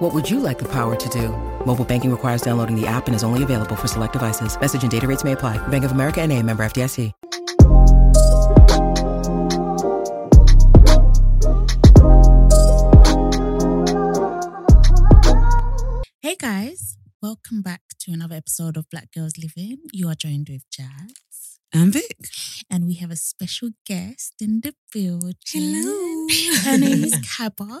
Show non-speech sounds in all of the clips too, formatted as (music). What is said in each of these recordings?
What would you like the power to do? Mobile banking requires downloading the app and is only available for select devices. Message and data rates may apply. Bank of America and a member FDIC. Hey guys, welcome back to another episode of Black Girls Living. You are joined with Jazz, And Vic. and we have a special guest in the building. Hello. Her name is (laughs) Kabba.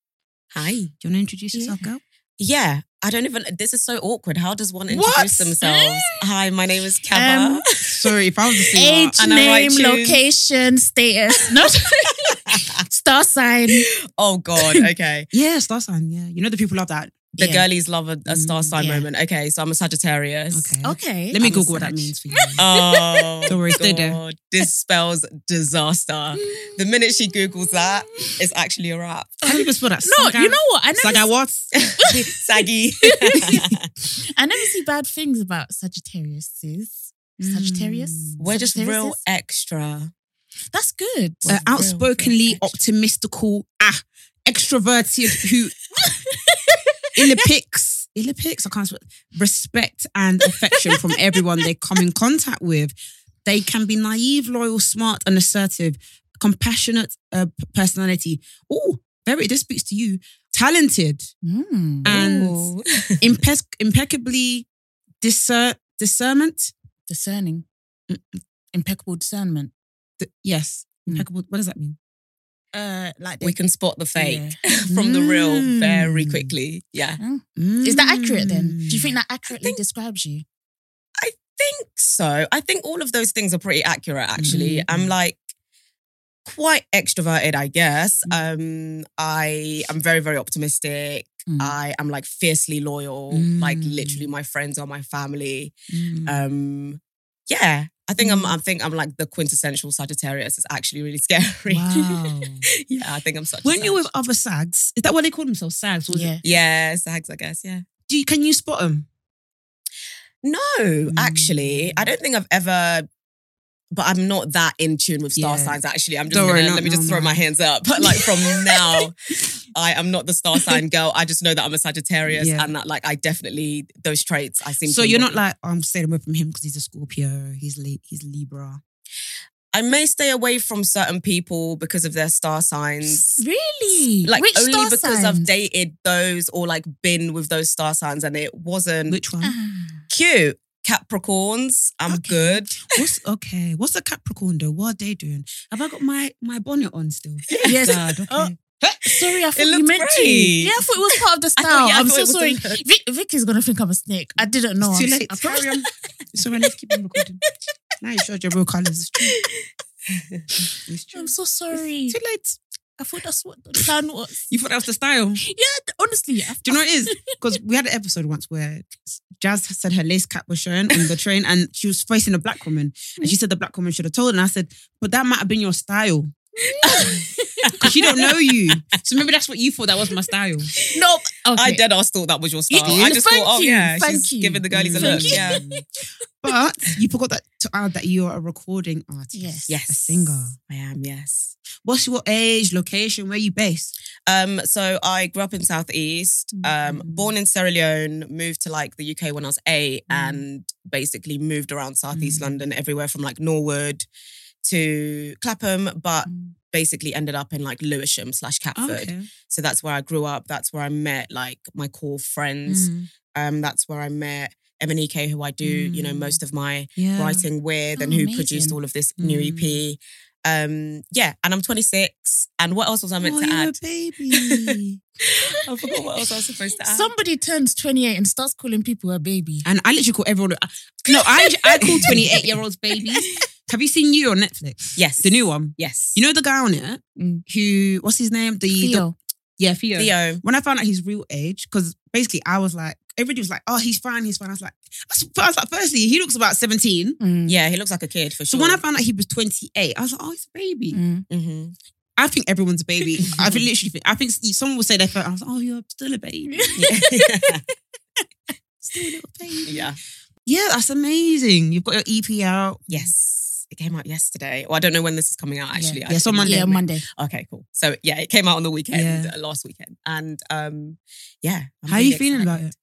Hi. Do you want to introduce yourself, girl? Yeah, I don't even. This is so awkward. How does one What? introduce themselves? (laughs) Hi, my name is Kabba. Um, (laughs) Sorry, if I was a singer. Age, and name, location, status. (laughs) No, star sign. oh God. Okay. Yeah, star sign. Yeah. You know the people love that. The Yeah. girlies love a, a star Mm, sign yeah. moment. Okay, so I'm a Sagittarius. Okay. Okay. Let me I'm Google what that means for you. (laughs) Oh, Don't worry, stay there. God. This spells disaster. The minute she Googles that, it's actually a rap. How do you even spell that? No, Saga- you know what? I never, Saga what? (laughs) (laughs) Saggy. I never see bad things about Sagittarius. Sagittarius? We're just real extra. That's good. Uh, outspokenly real extra. optimistical, ah, extroverted who illipics, illipics, I can't respect and affection from everyone they come in contact with. They can be naive, loyal, smart, and assertive, compassionate uh, personality. Oh, very, this speaks to you. Talented Mm. and Ooh. (laughs) impec- impeccably discer- discernment. Discerning. Impeccable discernment. D- yes, Mm. impeccable. What does that mean? Uh, like we can spot the fake (laughs) from the real very Mm. quickly. Yeah. Is that accurate then? Do you Mm. think that accurately think- describes you? I think so. I think all of those things are pretty accurate, actually. Mhm. I'm like quite extroverted, I guess. Um, I am very, very optimistic. Mm. I am like fiercely loyal. Like literally my friends are my family. Mm. Um, yeah. I think I'm Mm. I think I'm like the quintessential Sagittarius. It's actually really (laughs) scary. Wow. (laughs) yeah, I think I'm such when you're with other sags, is that what they call themselves? Sags? Or is it- Yeah. Yeah, Sags, I guess, yeah. Do you, can you spot them? No, actually, I don't think I've ever. But I'm not that in tune with star Yeah. signs. Actually, I'm just Don't gonna worry, let me just throw my hands up. But (laughs) like from (laughs) now, I am not the star sign (laughs) girl. I just know that I'm a Sagittarius, Yeah. and that like I definitely those traits I seem. So to you're not like, oh, I'm staying away from him because he's a Scorpio, he's li- he's Libra. I may stay away from certain people because of their star signs. Really? Like Which only star because I've dated those or like been with those star signs, and it wasn't Which one? Ah. cute. Capricorns, I'm Okay. good. What's okay? What's a Capricorn though? What are they doing? Have I got my my bonnet on still? Yes. God, okay. Oh, Sorry, I thought you meant to. Yeah, I thought it was part of the (laughs) style. thought- yeah, I'm so it was the sorry. (laughs) Vic, Vic is gonna think I'm a snake. I didn't know. It's too I'm- late. I Carry promise- on. (laughs) It's alright. Let's keep on recording. Now you showed your real colours. It's true. It's true. I'm so sorry. Too late. I thought that's what the plan was. You thought that was the style. Yeah, honestly. I, Do you know what it is? (laughs) Because we had an episode once where Jazz said her lace cap was showing on the train and she was facing a black woman. And she mm. said the black woman should have told her. And I said, but that might have been your style. (laughs) Because she don't know you. So maybe that's what you thought that was my style. no, okay. I dead ass thought that was your style. I just Thank thought, oh you, yeah, thank she's you. giving the girlies a Thank look. you. Yeah. (laughs) But you forgot that to add that you're a recording artist. Yes. Yes. A singer. I am, yes. What's your age, location, where you based? Um, so I grew up in Southeast, um, Mm. born in Sierra Leone, moved to like the UK when I was eight, Mm. and basically moved around Southeast Mm. London, everywhere from like Norwood to Clapham, but Mm. basically ended up in like Lewisham slash Catford. Okay. So that's where I grew up. That's where I met like my core friends. Mm. Um, that's where I met Emanike, who I do, you know, Mm. most of my Yeah. writing with Oh, and who produced all of this new Mm. EP. Um, yeah, and I'm 26. And what else was I meant oh, to add? a baby. (laughs) I forgot what else I was supposed to add. Somebody turns 28 and starts calling people a baby. and I literally call everyone. No, I I call twenty eight year olds babies. (laughs) Have you seen you on Netflix? yes, The new one. Yes, You know the guy on it Mm. who what's his name? The, the Theo. yeah Theo. Theo. When I found out his real age, because basically I was like, everybody was like, oh, he's fine, he's fine. I was like, I was, like, firstly, he looks about seventeen. Mm. Yeah, he looks like a kid for sure. So when I found out he was twenty eight, I was like, oh, he's a baby. Mm. hmm I think everyone's a baby. (laughs) I think literally think. I think someone will say that. I was like, oh, you're still a baby. (laughs) (laughs) Still a little baby. yeah. Yeah, that's amazing. You've got your EP out. Yes. It came out yesterday. Well, I don't know when this is coming out actually. Yeah, it's on Monday. Yeah, on Monday. Okay, cool. So yeah, it came out on the weekend, Yeah. uh, last weekend. And um yeah. I'm How are really you feeling about it?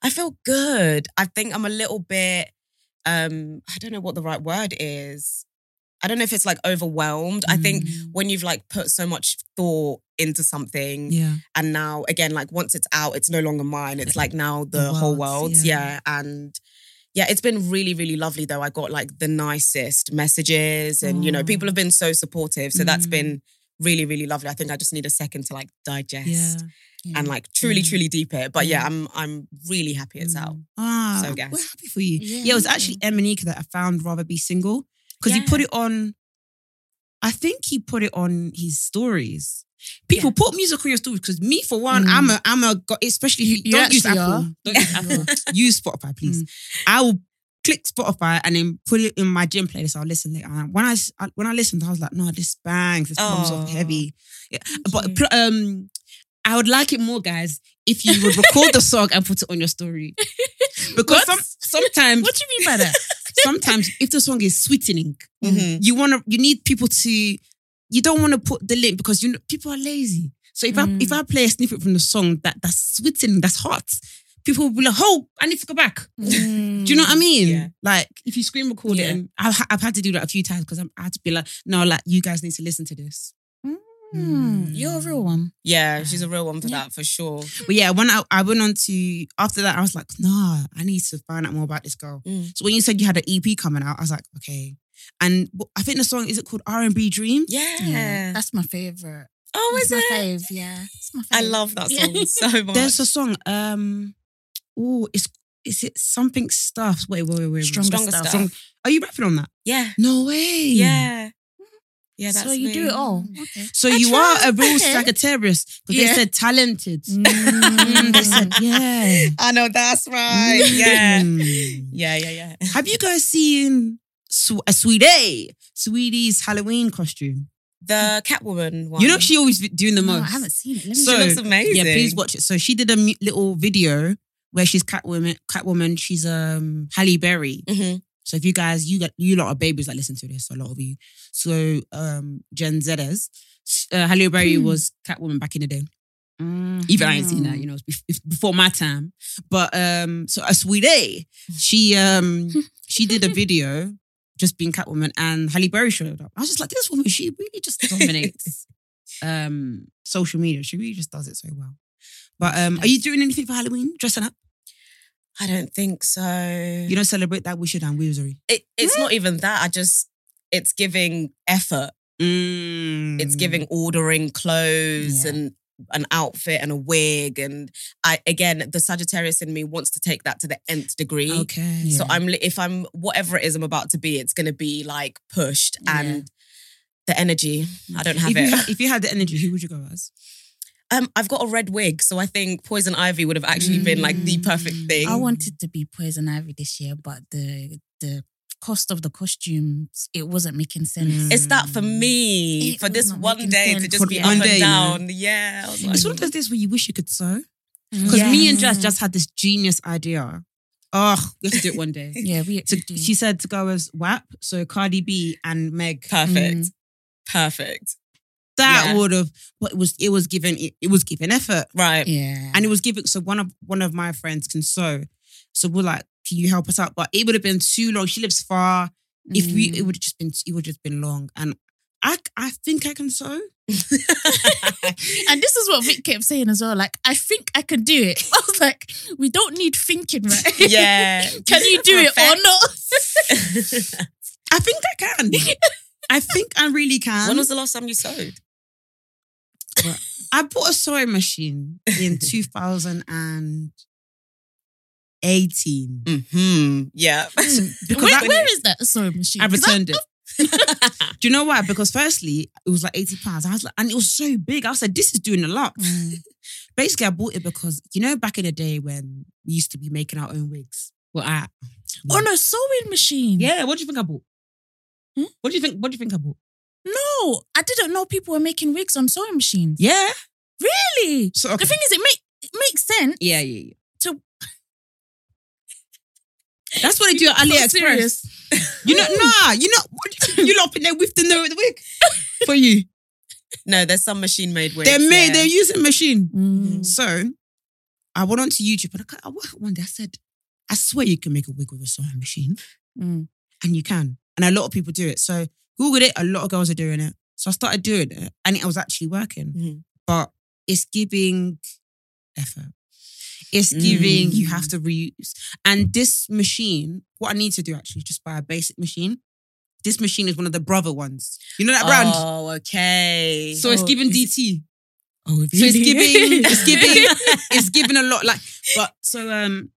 I feel good. I think I'm a little bit um I don't know what the right word is. I don't know if it's like overwhelmed. I think Mm. when you've like put so much thought into something Yeah. and now again like once it's out it's no longer mine it's like now the, The whole world yeah. yeah. and yeah it's been really really lovely though i got like the nicest messages and you know Oh. people have been so supportive so that's been really really lovely i think i just need a second to like digest Yeah. and like truly Yeah. truly deep it but yeah Yeah. i'm i'm really happy it's out Mm. Ah, So we're happy for you. Yeah, Yeah, it was actually Emanike that I found rather be single because he put it on. I think he put it on his stories. People put music on your stories because me, for one, Mm. I'm a I'm a go- especially if you, You don't use actually Apple. are. Don't use Apple. (laughs) use Spotify, please. I will click Spotify and then put it in my gym playlist. I'll listen later. And when I s- I- when I listened, I was like, no, this bangs. This comes off Aw. heavy. Yeah. But you. pl- um, I would like it more, guys, if you would record the song and put it on your story. (laughs) Because some, sometimes, What do you mean by that? (laughs) sometimes if the song is sweetening, Mhm. you want to, you need people to, you don't want to put the link because you know people are lazy. So if I Mm. if I play a snippet from the song that that's sweetening, that's hot, people will be like, "Oh, I need to go back." (laughs) Do you know what I mean? Yeah. Like if you screen record Yeah. it, and I've, I've had to do that a few times because I had to be like, "No, like you guys need to listen to this." Mm, you're a real one. yeah she's a real one for Yeah. that for sure But yeah, when I, I went on to after that, I was like, nah, I need to find out more about this girl. Mm. So when you said you had an EP coming out, I was like, okay. And I think the song is it called R and B Dream? yeah, yeah. That's my favorite. oh It's is my it fave, yeah. It's my fave. i love that Yeah. song so (laughs) much There's a song. Um, oh, it's is it something stuff? Wait, wait, wait, wait. Stronger Stronger Stuff. Stuff. Are you rapping on that? yeah No way. yeah yeah that's so you do it all. Okay. So I you try. are a real Okay. (laughs) Sagittarius because Yeah. they said talented. Mm. Mm, they said yeah. (laughs) I know that's right. Yeah. Mm. Yeah, yeah, yeah. Have you guys seen Sw- a Sweetie? Saweetie's Halloween costume. The Catwoman one. You know she always be doing the No, most. I haven't seen it. Let me So- she see. looks amazing. Yeah, please watch it. So she did a mu- little video where she's Catwoman. Catwoman. She's um Halle Berry. Mhm. So if you guys, you got you lot are babies that listen to this, a lot of you. So um Gen Zers, uh, Halle Berry Hmm. was Catwoman back in the day. Mm. Even I ain't seen that, you know, it's bef- it's before my time. But um, so Saweetie, she um (laughs) she did a video just being Catwoman, and Halle Berry showed up. I was just like, this woman, she really just dominates (laughs) um social media. She really just does it so well. But um, are you doing anything for Halloween? Dressing up? I don't think so. You don't celebrate that wish and wizardry. it, it's not even that. I just, it's giving effort. Mm. It's giving ordering clothes Yeah. and an outfit and a wig. And I, again, the Sagittarius in me wants to take that to the nth degree. okay. So I'm, if I'm, whatever it is I'm about to be, it's going to be like pushed Yeah. and the energy. I don't have if it. You had, (laughs) if you had the energy, who would you go as? Um, I've got a red wig, so I think Poison Ivy would have actually been like the perfect Mm. thing. I wanted to be Poison Ivy this year, but the the cost of the costumes, it wasn't making sense. Mm. It's that for me, It for this one making day to just For be one up and you know? down. Yeah, I was like, It's one of those days where you wish you could sew. Mm. Because me and Jess just had this genius idea. Oh, we have to do it one day. (laughs) Yeah, we, So do. she said to go as WAP, so Cardi B and Meg. perfect, Mm. perfect. That Yeah. would have, but it was it was given it, it was given effort, Right. yeah. and it was given. So one of one of my friends can sew, so we're like, can you help us out? But it would have been too long. She lives far. If we, Mm. it would have just been it would have just been long, and I I think I can sew. (laughs) (laughs) And this is what Vic kept saying as well. Like, I think I can do it. (laughs) I was like, we don't need thinking, right? yeah. Can you do it or not? I think I can. I think I really can. when was the last time you sewed? I bought a sewing machine in 2018. Mm-hmm. Yeah. Because (laughs) Where, I, where is that sewing machine? I returned it. (laughs) Do you know why? Because firstly, it was like 80 pounds. I was like, and it was so big. I said, this is doing a lot. Mm. (laughs) Basically, I bought it because you know, back in the day when we used to be making our own wigs. Well, I Oh no, sewing machine. yeah. What do you think I bought? Hmm? What do you think? What do you think I bought? No, I didn't know people were making wigs on sewing machines. Yeah. Really? So okay. The thing is, it make it makes sense. yeah, yeah, yeah. To- That's what they do at AliExpress. You know, (laughs) nah, you know, you lot in there with the, the wig for you. no, there's some machine made wigs. They're made, yeah. they're using machine. Mm. So I went onto YouTube and I, I one day. I said, I swear you can make a wig with a sewing machine. Mm. And you can. And a lot of people do it. So Googled it, a lot of girls are doing it. So I started doing it and it was actually working. Mhm. But it's giving effort. It's giving, you Mm. have to reuse. And this machine, what I need to do actually is just buy a basic machine. This machine is one of the brother ones. You know that brand? Oh, okay. so it's Oh, giving is DT. Oh, So it's giving, it's giving, (laughs) it's giving a lot. Like, but so um,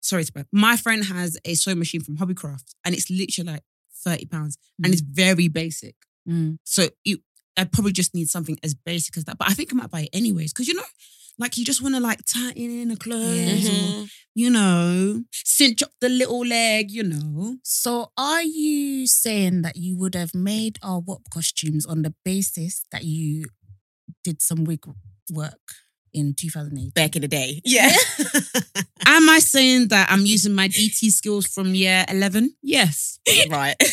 sorry to. My friend has a sewing machine from Hobbycraft, and it's literally like thirty pounds, and it's very basic. Mm. So you, I probably just need something as basic as that. But I think I might buy it anyways because you know, like you just want to like tighten in a clothes, or Mhm. you know, cinch up the little leg, you know. So, are you saying that you would have made our WAP costumes on the basis that you did some wig work in 2008? back in the day. Yeah. (laughs) Am I saying that I'm using my DT skills from year eleven? Yes. right. (laughs)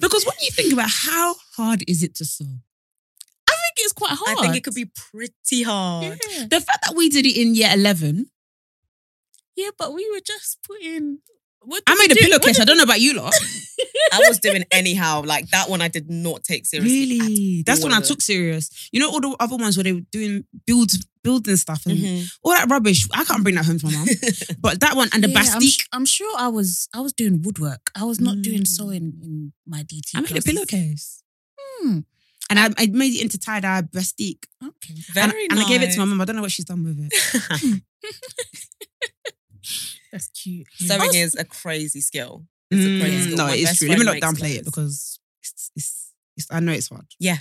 Because when you think about how hard is it to sew, think it's quite hard. I think it could be pretty hard. Yeah. the fact that we did it in year eleven, yeah, but we were just putting. What I made a pillowcase. I don't know about you lot. (laughs) I was doing anyhow. Like that one, I did not take seriously. Really, that's when I took serious. You know, all the other ones where they were doing build, building stuff and Mhm. all that rubbish. I can't bring that home to my mum. (laughs) but that one and the Yeah, I'm, bastique. sh- I'm sure I was. I was doing woodwork. I was not doing Mm. sewing in my DT. I made a pillowcase. Hmm. And I, I made it into tie dye bastique. Okay. Very and, and I gave it to my nice. mum. I don't know what she's done with it. (laughs) That's cute. Sewing is a crazy skill. It's a crazy Mm, skill. no, My it's true. Let me not makes downplay it because it's, it's, it's I know it's hard. Yeah.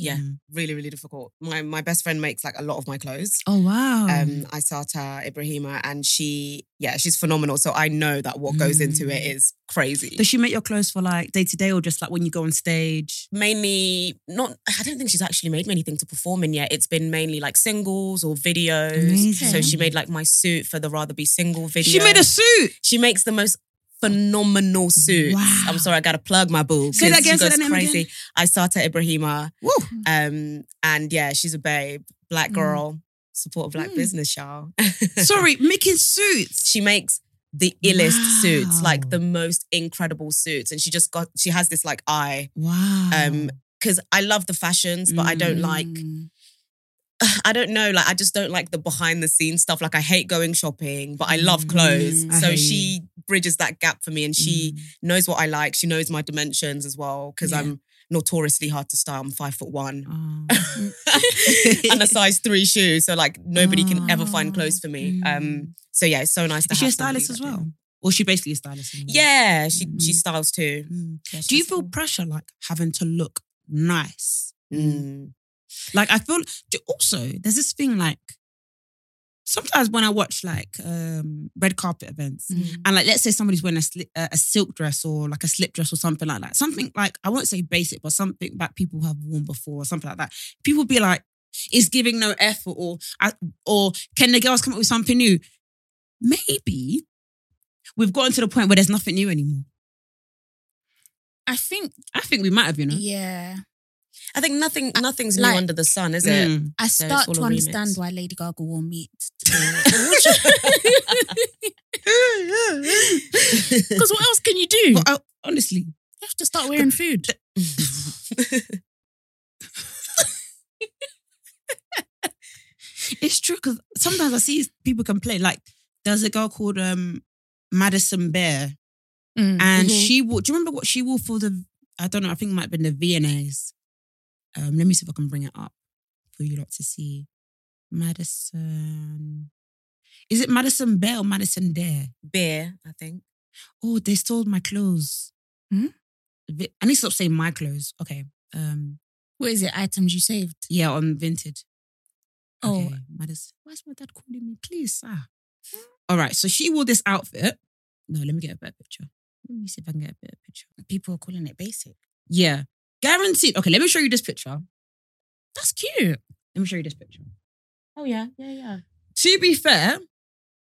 Yeah. Mm. Really, really difficult. My my best friend makes like a lot of my clothes. Oh wow. Um, Isata Ibrahima, and she, yeah, she's phenomenal. So I know that what goes into it Mm. crazy. Does she make your clothes for like day to day or just like when you go on stage? mainly not I don't think she's actually made me anything to perform in yet. It's been mainly like singles or videos. Amazing. So she made like my suit for the Rather Be Single video. She made a suit. She makes the most phenomenal suits. Wow. I'm sorry, I gotta plug my boo. Say that again, She goes that crazy. again. Isata Ibrahima. Woo. Um, and yeah, she's a babe, black Mm. girl, support of black Mm. business, y'all. (laughs) Sorry, making suits. she makes the illest suits, like the most incredible suits, and she just got. She has this like eye. Wow. Um, because I love the fashions, but I don't like. Mm. (sighs) I don't know. Like I just don't like the behind the scenes stuff. Like I hate going shopping, but I love clothes. Mm, I so she bridges that gap for me, and she Mm. knows what I like. She knows my dimensions as well because Yeah. I'm notoriously hard to style. I'm five foot one Oh. (laughs) and a size three shoe, so like nobody can ever find Oh, clothes for me. mm. Um, so yeah, it's so nice to Is she have a stylist as well? do- Or she basically a stylist? Yeah, she she Mm. styles too. Mm. Yeah, Do you feel cool. pressure like having to look nice? Mm. Like I feel also there's this thing like sometimes when I watch like um red carpet events Mm. and like let's say somebody's wearing a, sli- a a silk dress or like a slip dress or something like that something like I won't say basic but something that people have worn before or something like that people be like "Is giving no effort or or can the girls come up with something new maybe we've gotten to the point where there's nothing new anymore I think, I think we might have you know yeah. I think nothing nothing's like- new under the sun, is it? Mm. I start all to understand remix. why Lady Gaga wore meat. Because (laughs) (laughs) what else can you do? But, uh, honestly You have to start wearing food. (laughs) It's true because sometimes I see people complain. Like there's a girl called um Madison Bear, Mm. and Mhm. she wore. Do you remember what she wore for the? I don't know. I think it might have been the VMAs. Um, let me see if I can bring it up for you lot to see. Madison. Is it Madison Bear or Madison Dare? Beer, I think. Oh, they stole my clothes. Hmm? I need to stop saying my clothes. Okay. Um. What is it? Items you saved? Yeah, on Vinted. Oh. Okay, Madison. Why's my dad calling me? Please, sir. All right. So she wore this outfit. No, let me get a better picture. Let me see if I can get a better picture. People are calling it basic. Yeah. Guaranteed. Okay, let me show you this picture. That's cute. Let me show you this picture. Oh yeah, yeah, yeah. To be fair,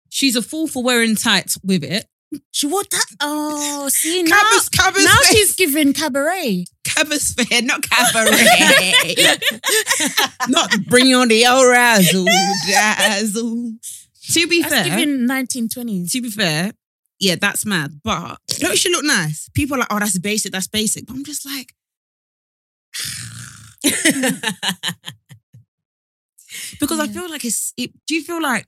she's a fool for wearing tights with it. She wore that. Oh, see now, now fair. she's giving cabaret. fair, not cabaret. (laughs) not bring on the old razzle dazzle. To be That's fair, giving 1920s. to be fair, yeah, that's mad. But don't she look nice? People are like, oh, that's basic, that's basic. But I'm just like, (laughs) because I feel like it's. It, do you feel like?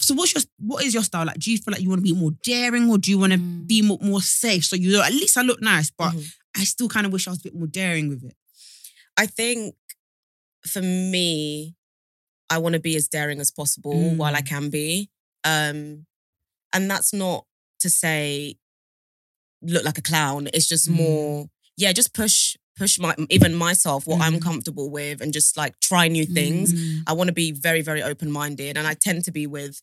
So what's your what is your style like? Do you feel like you want to be more daring or do you want to Mm. be more, more safe? So you at least I look nice, but Mhm. I still kind of wish I was a bit more daring with it. I think for me, I want to be as daring as possible Mm. while I can be. Um, and that's not to say look like a clown. It's just Mm. more, yeah, just push, push my even myself, what I'm Mm. comfortable with, and just like try new things. Mm. I want to be very, very open minded. And I tend to be with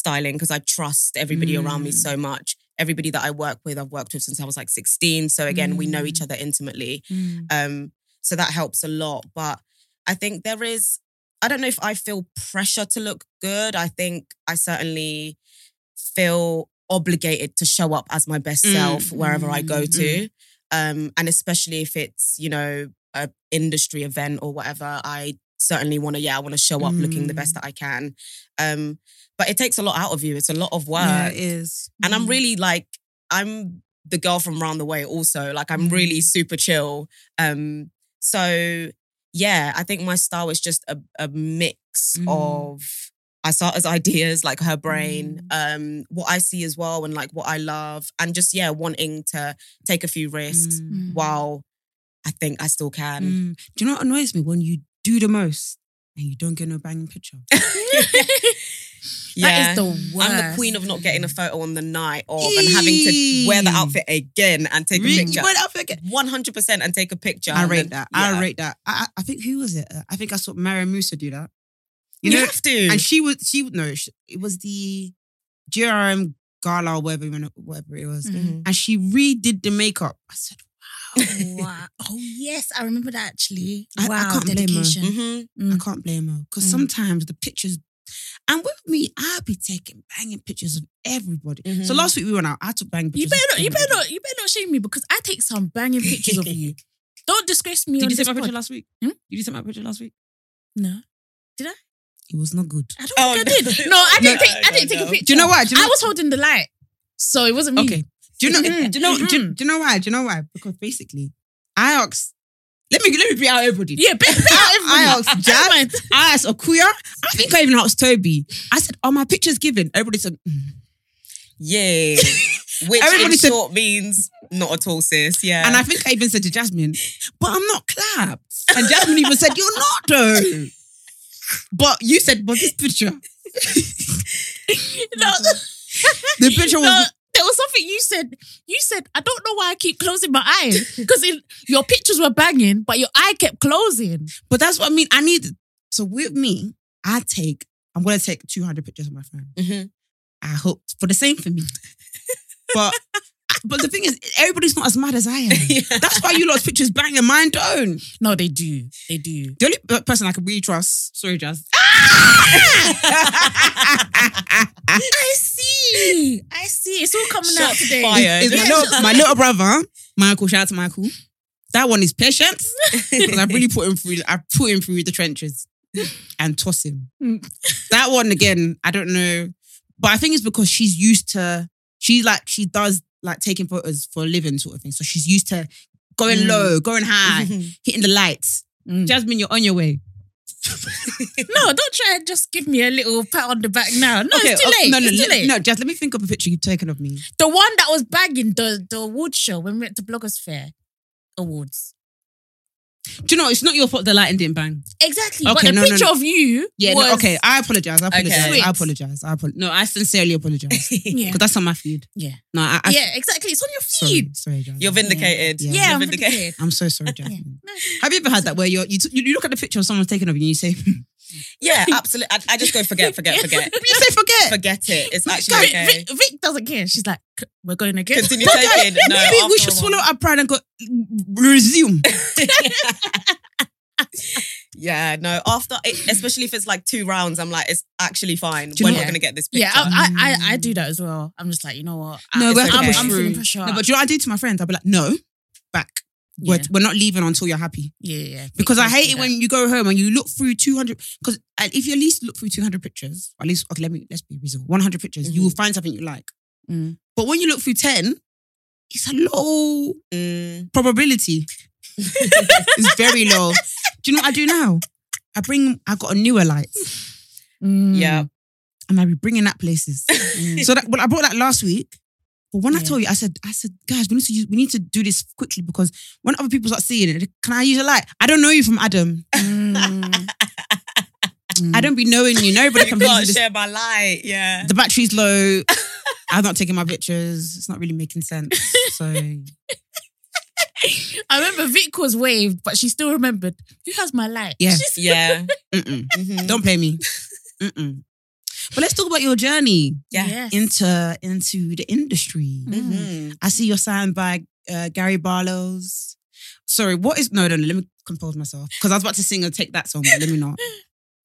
styling because I trust everybody around me Mm. so much. Everybody that I work with, I've worked with since I was like 16. So again, we know each Mm. other intimately. Mm. Um, so that helps a lot. But I think there is, I don't know if I feel pressure to look good. I think I certainly feel obligated to show up as my best Mm, self wherever I go mm, to. Um, and especially if it's, you know, a industry event or whatever, I certainly want to, yeah, I want to show up looking the best Mm. that I can. Um, but it takes a lot out of you. It's a lot of work. Yeah, it is. And I'm Mm. really like, I'm the girl from round the way also. Like I'm really Mm. super chill. Um, so yeah, I think my style is just a, a mix Mm. of I start as ideas, like her brain, um, what I see as well, and like what I love, and just yeah, wanting to take a few risks Mm. while I think I still can. Mm. Do you know what annoys me when you do the most and you don't get no banging picture? Yeah. (laughs) (laughs) That is the worst. I'm the queen of not getting a photo on the night of and having to wear the outfit again and take a picture. You wear the outfit again? 100% and take a picture. I rate then- that. yeah. I rate that. I, I think who was it? Uh, I think I saw Mariam Musa do that. You, know, have to. and she was she would no, it was the GRM gala or whatever whatever it was, Mhm. and she redid the makeup. I said, wow. Oh yes, I remember that actually. I- I wow, can't blame her. dedication. Mhm. I Mm. can't blame her because Mm. sometimes the pictures. And with me, I'll be taking banging pictures of everybody. So Mhm. last week we went out. I took banging pictures. You better not. You better not. You better not shame me because I take some banging pictures of you. (laughs) Don't disgrace me. Did you take my picture last week? Hmm? Did you take my picture last week? No, It was not good. I don't Oh, think I did. No, I (laughs) didn't No, take. I no, didn't take no. a picture. Do you know why? You know I was holding the light, so it wasn't me. Okay. Do you know? Mhm. Do you know? Do, you- Mhm. do you know why? Do you know why? Because basically, I asked. Let me let me be out everybody. Yeah, better, better (laughs) I asked everybody. Jazz. Never mind. I asked Akuya. I think I even asked Toby. I said, "Are my pictures given?" Everybody said, mm. Yeah. (laughs) Which Everybody in said- short means not at all, sis. Yeah. and I think I even said to Jasmine, "But I'm not clapped." And Jasmine even said, "You're not though." But you said, "But this picture, (laughs) No, (laughs) the picture was." no, there was something you said. You said, I don't know why I keep closing my eyes because your pictures were banging, but your eye kept closing. But that's what I mean. I need. So with me, I take. I'm gonna take 200 pictures of my phone. Mhm. I hope for the same for me. (laughs) But but the thing is, everybody's not as mad as I am. (laughs) Yeah. That's why you lot's pictures bang and mine don't. No, they do. They do. The only person I can really trust, sorry, Jazz. (laughs) I see. I see. It's all coming out today. fired. is my little, my little brother, Michael. Shout out to Michael. That one is patience (laughs) because I've really put him through. I put him through the trenches and toss him. That one again, I don't know, but I think it's because she's used to. She like she does like taking photos for a living sort of thing. So she's used to going Mm. low, going high, (laughs) hitting the lights. Mm. Jasmine, you're on your way. (laughs) No, don't try and just give me a little pat on the back now. No, it's too oh, late. No, no, it's too late. no. Just let me think of a picture you've taken of me. The one that was bagging the the award show when we went to Bloggers Fair Awards. Do you know it's not your fault the lighting didn't bang? Exactly. Okay, but the no, no, picture no. of you Yeah, was no, okay. I apologize. I apologize. Okay. I apologize. I apologize. No, I sincerely apologize. (laughs) Yeah. Because that's on my feed. Yeah. No, I, I yeah, exactly. It's on your sorry, feed. sorry, Jasmine. You're vindicated. Yeah. Yeah, You're I'm vindicated. vindicated. I'm so sorry, Jasmine. Have you ever had that where you're, you, t- you look at the picture of someone's taken of you and you say, you (laughs) Yeah, (laughs) absolutely. I, I just go forget, forget, (laughs) forget. You say forget. Forget it. It's actually Vic, okay. Vic, Vic doesn't care. She's like, we're going again. Continue (laughs) taking. No, Maybe we after should a swallow our pride and go mm, resume. Yeah, no. After, especially if it's like two rounds, I'm like, it's actually fine. Do you We're know not gonna get this picture. Yeah, I, I, I, I do that as well. I'm just like, you know what? No, I, we it's have to okay. push I'm through. feeling pressure. No, but do you know what I do to my friends? I'll be like, no, back. We're, Yeah. we're not leaving until you're happy. yeah, yeah. Because I hate it that. when you go home and you look through 200. Because if you at least look through 200 pictures, at least, okay, let me, let's be reasonable. 100 pictures, you will find something you like. Mm. But when you look through 10, it's a low Mm, probability. (laughs) it's very low. Do you know what I do now? I bring, I got a newer light Mm. yeah. and I be bringing that places. (laughs) So that, well, I brought that last week. But when I Yeah. told you, I said, I said, guys, we need to use, we need to do this quickly because when other people start seeing it, can I use a light? I don't know you from Adam. Mm. (laughs) I don't be knowing you. Nobody (laughs) You can please can't this. share my light. Yeah. The battery's low. (laughs) I've not taken my pictures. It's not really making sense. So I remember Vic was waved, but she still remembered. Who has my light? Yeah. She's- Yeah. mm-mm. Mhm. don't play me. Mm-mm. But let's talk about your journey Yeah. Yes. into into the industry. Mhm. I see you're signed by uh, Gary Barlow's. Sorry, what is no no no? Let me compose myself because I was about to sing and take that song, but let me not. (laughs)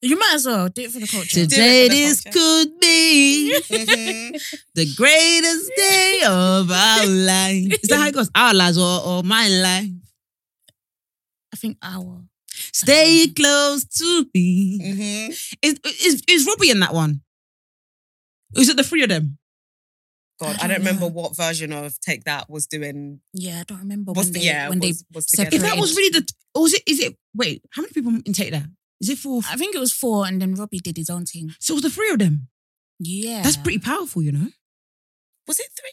You might as well do it for the culture. Today the this culture. could be (laughs) the greatest day of our life. Is that how it goes? Our lives or, or my life. I think our. Stay close to me. Mhm. Is, is is Robbie in that one? Is it the three of them? God, I I don't don't remember what version of Take That was doing. Yeah, I don't remember Was when they yeah, when was, they. was separated. together. If that was really the, or was it? Is it? Wait, how many people in Take That? Is it four? I think it was four, and then Robbie did his own thing. So it was the three of them. Yeah, That's pretty powerful, you know. Was it three?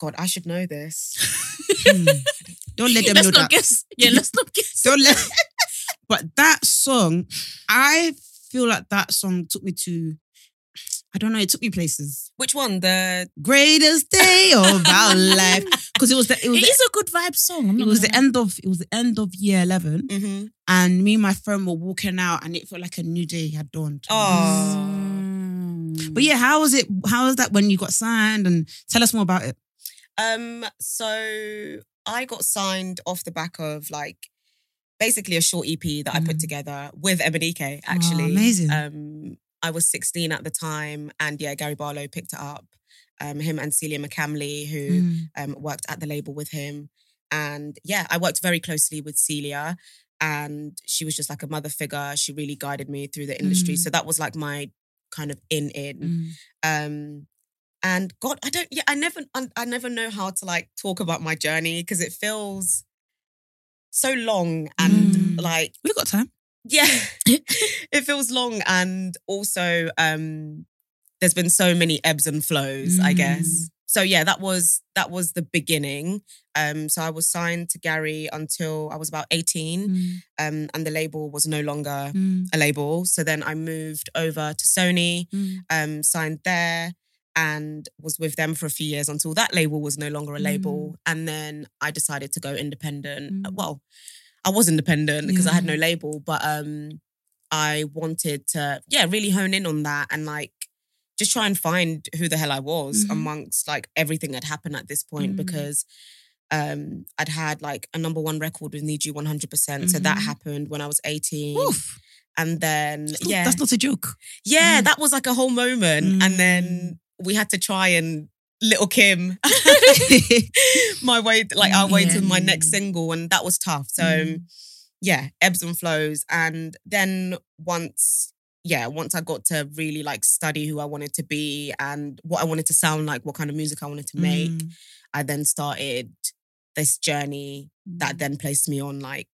God, I should know this. Hmm. (laughs) Don't let them let's know not that. guess. Yeah, let's not guess. Don't let. (laughs) but that song, I feel like that song took me to. I don't know. It took me places. Which one? The Greatest day of our (laughs) life because it was the it was It the, is a good vibe song. I'm it was the lie. end of it was the end of year eleven, Mhm. and me and my friend were walking out, and it felt like a new day had dawned. Oh. Mm. But yeah, how was it? How was that when you got signed? And tell us more about it. Um, so I got signed off the back of like basically a short EP that I put Mm. together with Emanike, actually. amazing. Um, I was 16 at the time, and yeah, Gary Barlow picked it up. Um, him and Celia McCamley, who Mm. um, worked at the label with him. And yeah, I worked very closely with Celia, and she was just like a mother figure. She really guided me through the industry. Mm. So that was like my kind of in in. Mm. Um, and God, I don't. Yeah, I never. I, never know how to like talk about my journey because it feels so long and Mm. like we've got time. Yeah, (laughs) it feels long and also um, there's been so many ebbs and flows. I Mm. guess. So yeah, that was that was the beginning. Um, so I was signed to Gary until I was about eighteen, Mm. um, and the label was no longer Mm. a label. So then I moved over to Sony Mm. um, signed there and was with them for a few years until that label was no longer a label. And then I decided to go independent. Mm. Well, I was independent because I had no label, but um, I wanted to, yeah, really hone in on that and like just try and find who the hell I was Mhm. amongst like everything that happened at this point Mm. because um, I'd had like a number one record with Need You 100%. So that Mhm. happened when I was 18. Oof. And then, That's not, yeah. that's not a joke. Yeah, Mm. that was like a whole moment. And then we had to try and Little Kim (laughs) my way, like our way to my next single. And that was tough. So Mm. yeah, ebbs and flows. And then once, yeah, once I got to really like study who I wanted to be and what I wanted to sound like, what kind of music I wanted to make, Mm. I then started this journey Mm. that then placed me on like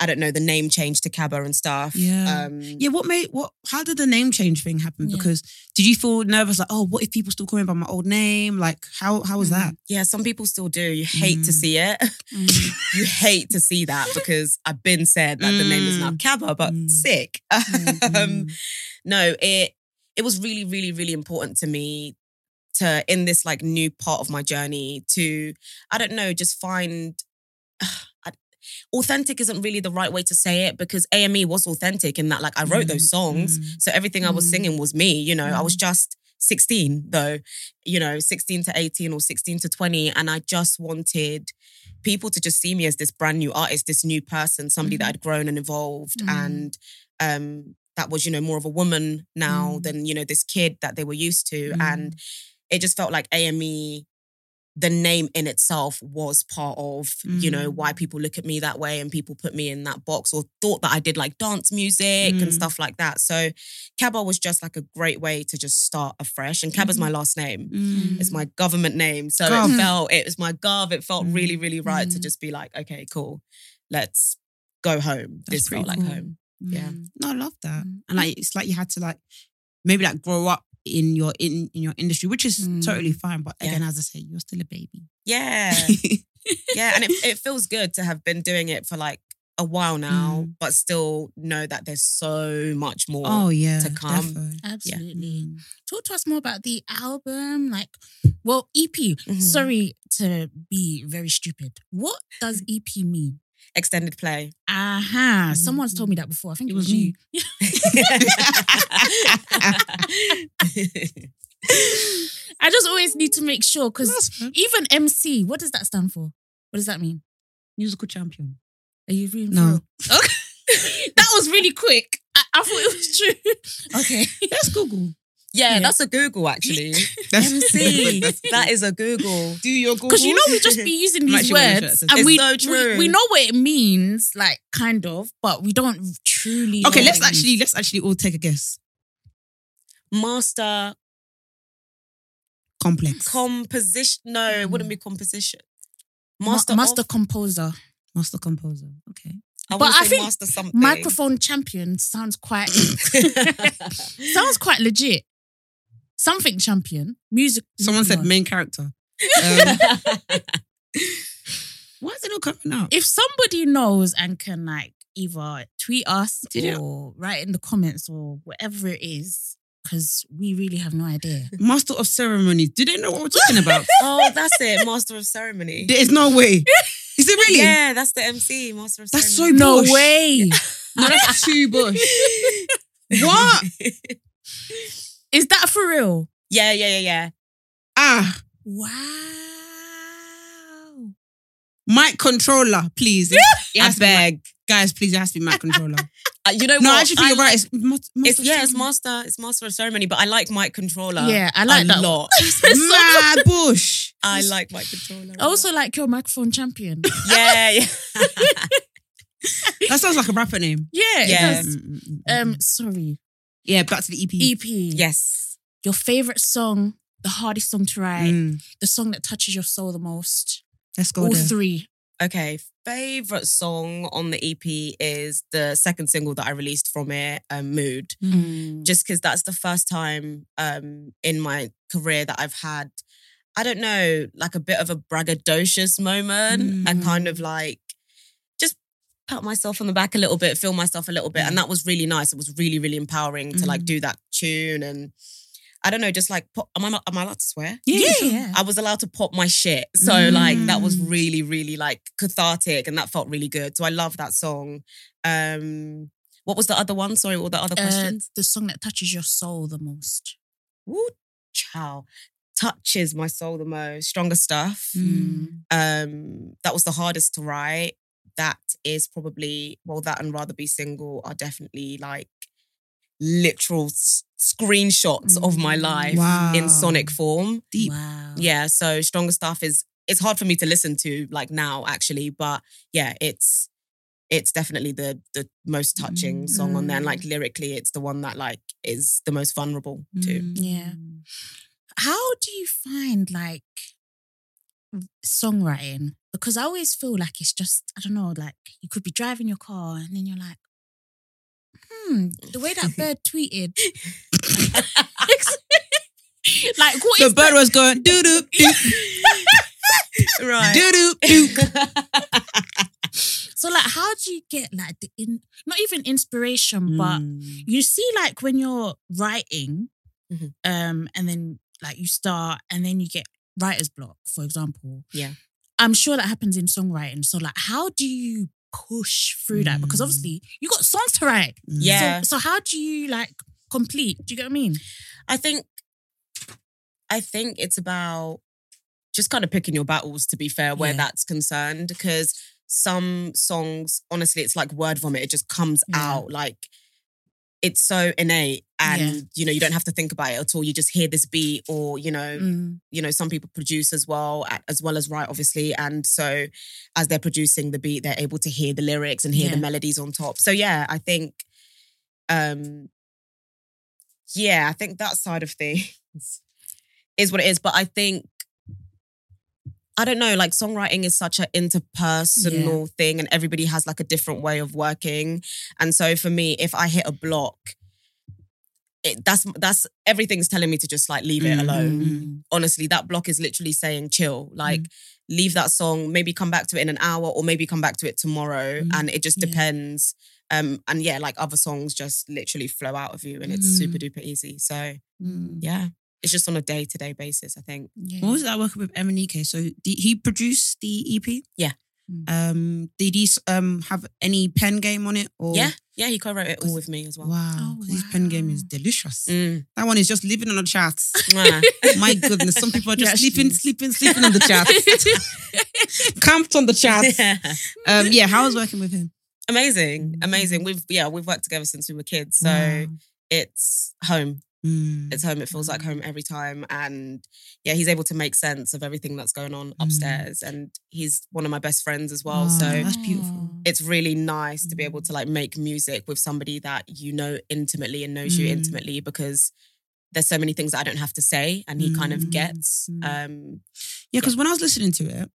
I don't know the name change to Kabba and stuff. Yeah. Um, Yeah, what made what? How did the name change thing happen? Yeah. Because did you feel nervous? Like, oh, what if people still call me by my old name? Like, how how was that? yeah. Some people still do. You hate to Mm. see it. Mm. (laughs) you hate to see that because I've been said that the name is now Mm. Cabba, but Mm. sick. Mm. (laughs) um, no, it it was really, really, really important to me to in this like new part of my journey to I don't know, just find (sighs) authentic isn't really the right way to say it because AME was authentic in that like I wrote those Mm, songs. mm. So everything I was Mm. singing was me, you know. I was just 16 though, you know, 16 to 18 or 16 to 20 and I just wanted people to just see me as this brand new artist, this new person, somebody that had grown and evolved Mhm. and um that was, you know, more of a woman now Mm. than, you know, this kid that they were used to Mm. and it just felt like AME the name in itself was part of, you know, Mm. why people look at me that way and people put me in that box or thought that I did like dance music and Mm. stuff like that. So Kabba was just like a great way to just start afresh. And Kabba's my last name. Mm. It's my government name. So Gov. it felt, it was my gov. It felt Mm. really, really right to Mm. just be like, okay, cool. Let's go home. That's this felt pretty like cool. home. Yeah. Mm. No, I love that. Mm. And like it's like you had to like maybe like grow up in your in, in your industry, which is Mm. totally fine. But Yeah. again, as I say, you're still a baby. Yeah. (laughs) yeah. And it, it feels good to have been doing it for like a while now, Mm. but still know that there's so much more. oh yeah, to come. defo. Absolutely. Mm. Talk to us more about the album. Like, well, EP. Mhm. Sorry to be very stupid. What does (laughs) EP mean? Extended play. Aha. Mm-hmm. Someone's told me that before. I think it, It was, was you. (laughs) (laughs) I just always need to make sure because even MC, what does that stand for? What does that mean? Musical champion. Are you really No. (laughs) Okay. that was really quick. I, I thought it was true. Okay. Let's Google. Yeah, Yeah. that's a Google actually. (laughs) (laughs) That's MC. (laughs) that is a Google. Do your Google. Because you know we just be using these actually wearing a words and we, so we we know what it means, like kind of, but we don't truly. Okay, let's actually let's actually all take a guess. Master Complex. composition. No, it wouldn't be composition. Master. Ma- master of- composer, Master composer. Okay. I but I think master something. microphone champion sounds quite sounds quite legit. Something champion, music. Someone said main character. (laughs) Um, why is it not coming out? if somebody knows and can like either tweet us Did you- or write in the comments or whatever it is, because we really have no idea. Master of ceremonies. Do they know what we're talking about? (laughs) oh, that's it. Master of ceremony. There's no way. Is it really? Yeah, that's the MC. Master of Ceremony. That's so ceremony. No Bush. way. No, that's too bush. (laughs) what? Is that for real? yeah, yeah, yeah, yeah. Ah, Wow. mic controller, please. It I (laughs) has to be mic- beg. guys, please, it has to be mic controller. (laughs) Uh, you know no, what? I actually think you're right. It's, mas- master It's yeah, it's master. It's master of ceremony, but I like mic controller. Yeah, I like a that. lot. (laughs) Mad bush. I like mic controller. a I also like your microphone champion. yeah, yeah. That sounds like a rapper name. Yeah, it Yeah. does. Mm, mm, mm, mm. Um, sorry. Yeah, back to the EP. EP. yes. Your favorite song, the hardest song to write, Mm, the song that touches your soul the most. let's go All there. three. Okay, favorite song on the EP is the second single that I released from it, um, "Mood." Mm. Just because that's the first time um, in my career that I've had, I don't know, like a bit of a braggadocious moment and kind of like just pat myself on the back a little bit, feel myself a little bit, and that was really nice. It was really, really empowering to like Mm. do that tune and. I don't know, just like pop, am I am I allowed to swear? Yeah, yeah. I was allowed to pop my shit. So like that was Mm. really, really like cathartic and that felt really good. So I love that song. Um what was the other one? Sorry, what were the other Uh, questions? the song that touches your soul the most. Woo, chow. Touches my soul the most. Stronger stuff. Mm. Um, that was the hardest to write. That is probably, well, that and Rather Be Single are definitely like literal s- screenshots of my Mm. life Wow. in sonic form. Deep. Wow. Yeah, so stronger stuff is it's hard for me to listen to like now actually, but yeah, it's it's definitely the the most touching song on there. And like lyrically, it's the one that like is the most vulnerable too. Mm. Yeah. How do you find like songwriting because I always feel like it's just I don't know, like you could be driving your car and then you're like, hmm, the way that (laughs) bird tweeted. (laughs) like what The bird was going doo doo (laughs) doo right. doo doo doo. So like how do you get like the in not even inspiration, but Mm. you see like when you're writing, Mhm. um, and then like you start and then you get writer's block, for example. Yeah. I'm sure that happens in songwriting. So like how do you push through that? Because Mm. obviously you got songs to write. Yeah. So, so how do you like complete? Do you get what I mean? I think I think it's about just kind of picking your battles to be fair where Yeah. that's concerned because some songs honestly it's like word vomit it just comes Yeah. out like it's so innate and Yeah. you know you don't have to think about it at all. You just hear this beat or you know Mm. you know some people produce as well as well as write obviously. And so as they're producing the beat they're able to hear the lyrics and hear the melodies on top. So yeah i think um yeah i think that side of things (laughs) is what it is. But i think i don't know like songwriting is such an interpersonal thing and everybody has like a different way of working and so for me if i hit a block it, that's that's everything's telling me to just like leave it Mhm. alone Mm. honestly, that block is literally saying chill. Like, leave that song, maybe come back to it in an hour or maybe come back to it tomorrow. Mm. And it just Yeah. depends. Um, and yeah, like other songs just literally flow out of you and it's super duper easy. So Mm. yeah, it's just on a day to day basis, I think. Yeah. What was that working with Emanike? So did he produced the EP? Yeah. Mm. Um, did he um have any pen game on it? Or Yeah, yeah, he co wrote it all with me as well. Wow, Oh, 'cause his pen game is delicious. Mm. That one is just living on the charts. Mwah. (laughs) My goodness, some people are just Yeah, sleeping, sleeping, sleeping on the charts. (laughs) Camped on the charts. Um, yeah, how was working with him? amazing, amazing. Mm. We've yeah, we've worked together since we were kids. So Wow. it's home. Mm. It's home. It feels like home every time. And yeah, he's able to make sense of everything that's going on upstairs. And he's one of my best friends as well. Oh, so that's beautiful. it's really nice to be able to like make music with somebody that you know intimately and knows you Mm. intimately because there's so many things that I don't have to say and he kind of Mm. gets. Mm. Um Yeah, because when I was listening to it,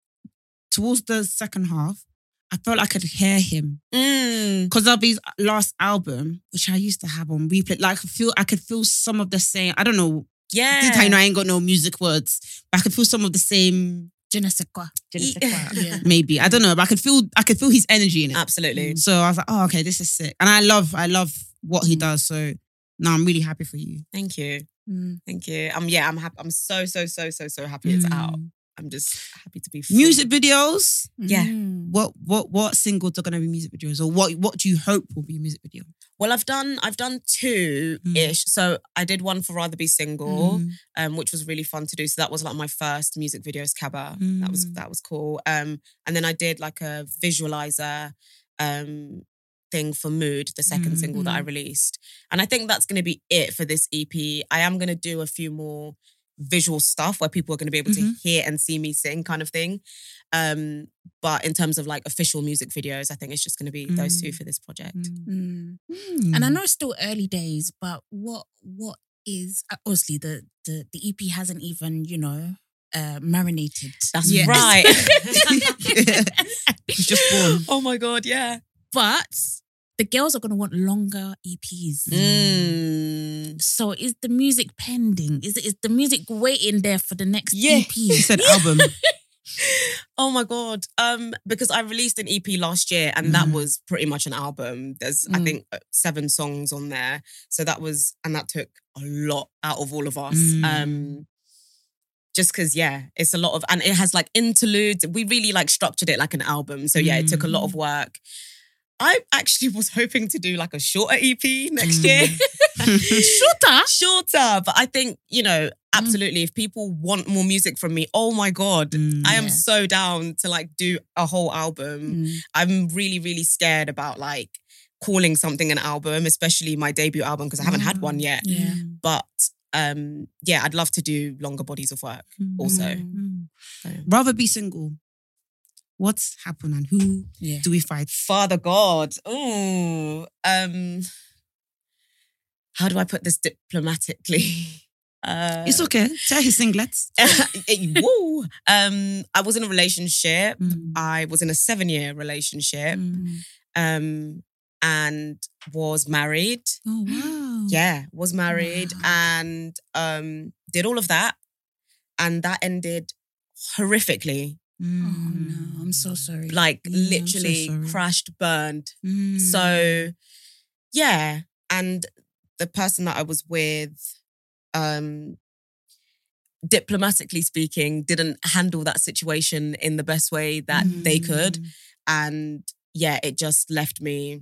towards the second half, I felt like I could hear him. mm, Because of his last album, which I used to have on replay, like I feel I could feel some of the same. I don't know. yeah. This time I ain't got no music words, but I could feel some of the same. Je ne sais quoi. (laughs) Yeah. Maybe I don't know, but I could feel I could feel his energy in it. Absolutely. So I was like, oh, okay, this is sick, and I love I love what he Mm. does. So no, I'm really happy for you. Thank you. Mm. Thank you. Um yeah, I'm happy. I'm so, so, so, so, so happy it's out. Mm. I'm just happy to be free. Music videos. Yeah. Mm. What what what singles are gonna be music videos, or what what do you hope will be a music video? Well, I've done I've done two ish. So I did one for Rather Be Single, Mm. um, which was really fun to do. So that was like my first music videos cover. That was Mm. that was cool. Um, and then I did like a visualizer um thing for Mood, the second single that I Mhm. released. And I think that's gonna be it for this EP. I am gonna do a few more visual stuff where people are gonna be able to Mhm. hear and see me sing kind of thing. Um, but in terms of like official music videos, I think it's just gonna be those two Mm. for this project. Mm. Mm. And I know it's still early days, but what what is uh, obviously the the the EP hasn't even you know uh, marinated. That's Yes. right. (laughs) (laughs) He's just born. (laughs) Oh my god, yeah. but the girls are gonna want longer EPs. Mm. So is the music pending? Is it is the music waiting there for the next Yeah. EP? He said album. (laughs) (laughs) Oh my god. Um, because I released an EP last year, and that Mhm. was pretty much an album. There's, I Mm. think, uh, seven songs on there. So that was, and that took a lot out of all of us. Mm. Um, just because, yeah, it's a lot of, and it has like interludes. We really like structured it like an album. So yeah, it took a lot of work. I actually was hoping to do like a shorter EP next Mm. year. (laughs) Shorter. shorter. But I think, you know, absolutely, if people want more music from me, oh my God, Mm. I am Yeah. so down to like do a whole album. Mm. I'm really, really scared about like calling something an album, especially my debut album, because I haven't had one yet. Yeah. But um, yeah, I'd love to do longer bodies of work also. Mm. So. Rather be single. What's happened and who Yeah. do we fight? Father God. Oh, um, how do I put this diplomatically? (laughs) Uh, It's okay. Tear his singlets. (laughs) woo. Um, I was in a relationship. Mm. I was in a seven-year relationship. Mm. Um, and was married. Oh wow. Yeah, was married Wow. and um did all of that. And that ended horrifically. Oh no, I'm so sorry. Like I'm so literally sorry. crashed, burned. Mm. So yeah. And the person that I was with, um, diplomatically speaking, didn't handle that situation in the best way that they could. Mm. And yeah, it just left me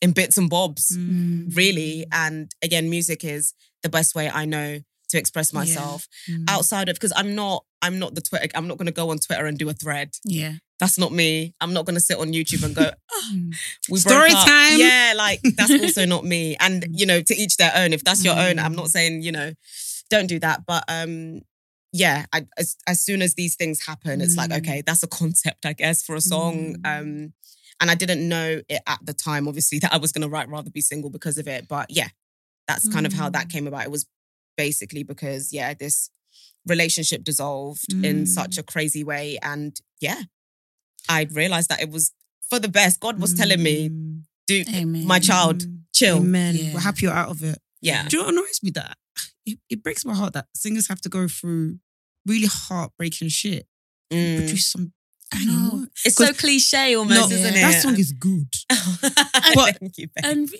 in bits and bobs, Mm. really. And again, music is the best way I know to express Yeah. myself Mm. outside of because I'm not I'm not the Twitter I'm not going to go on Twitter and do a thread. yeah. That's not me. I'm not going to sit on YouTube and go (laughs) Mm. we Story time. Yeah, like that's also not me. (laughs) And you know, to each their own. If that's your own, I'm not saying you know, don't do that. But um, yeah, I, as as soon as these things happen, it's like Mm. okay, that's a concept, I guess, for a song. Mm. Um, and I didn't know it at the time, obviously, that I was going to write "Rather Be Single" because of it. But yeah, that's kind of how that Mm. came about. It was basically because yeah, this relationship dissolved in Mm. such a crazy way, and yeah, I realized that it was for the best. God was telling me, Mm. "Do Amen. my child Mm. chill." Amen. Yeah. We're happy you're out of it. Yeah, Do you know what annoys me? That it, it breaks my heart that singers have to go through really heartbreaking shit. to Mm. Produce some. I know. it's so 'Cause- cliche almost, No, isn't it? that song is good. (laughs) But- Thank you, babe. And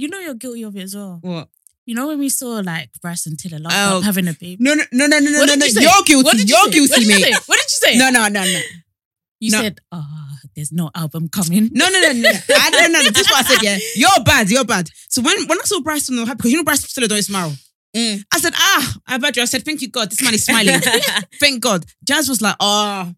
you know you're guilty of it as well. What? You know when we saw like Bryson Tiller last Oh. having a baby. No, no, no, no, no, no, What no, did no. you say? You're guilty. What did you You're say? guilty, what did you mate. say? What did you say? No, no, no, no. You No. said, "Ah, there's no album coming." No, no, no, no. I don't know. This is what I said. Yeah, (laughs) you're bad. You're bad. So when when I saw Bryson happy because you know Bryson still don't smile. Mm. I said, ah, I bet you. I said, thank you God. This man is smiling. (laughs) thank God. Jazz was like, oh,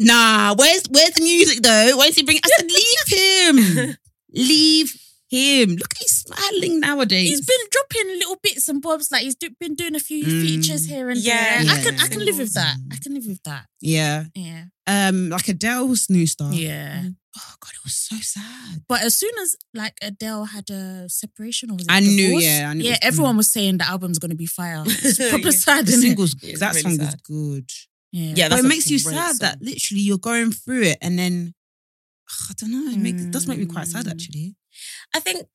nah. Where's where's the music though? Where's he bringing? I said, leave him. (laughs) leave him. Look, he's smiling nowadays. He's been dropping little bits and bobs, like he's do, been doing a few Mm. features here and Yeah. there. I can, I can live with that. I can live with that. yeah. Yeah, Um, like Adele's new star. yeah. Oh God, it was so sad. But as soon as like Adele had a separation or was it I knew, yeah, I knew yeah. was- Everyone was saying the album's gonna be fire. (laughs) It's proper Yeah. sad, The isn't singles, It's that really song was good. Yeah, Yeah, but it makes you sad song. that literally you're going through it and then (sighs) I don't know. It, makes, it does make me quite sad Mm. actually. I think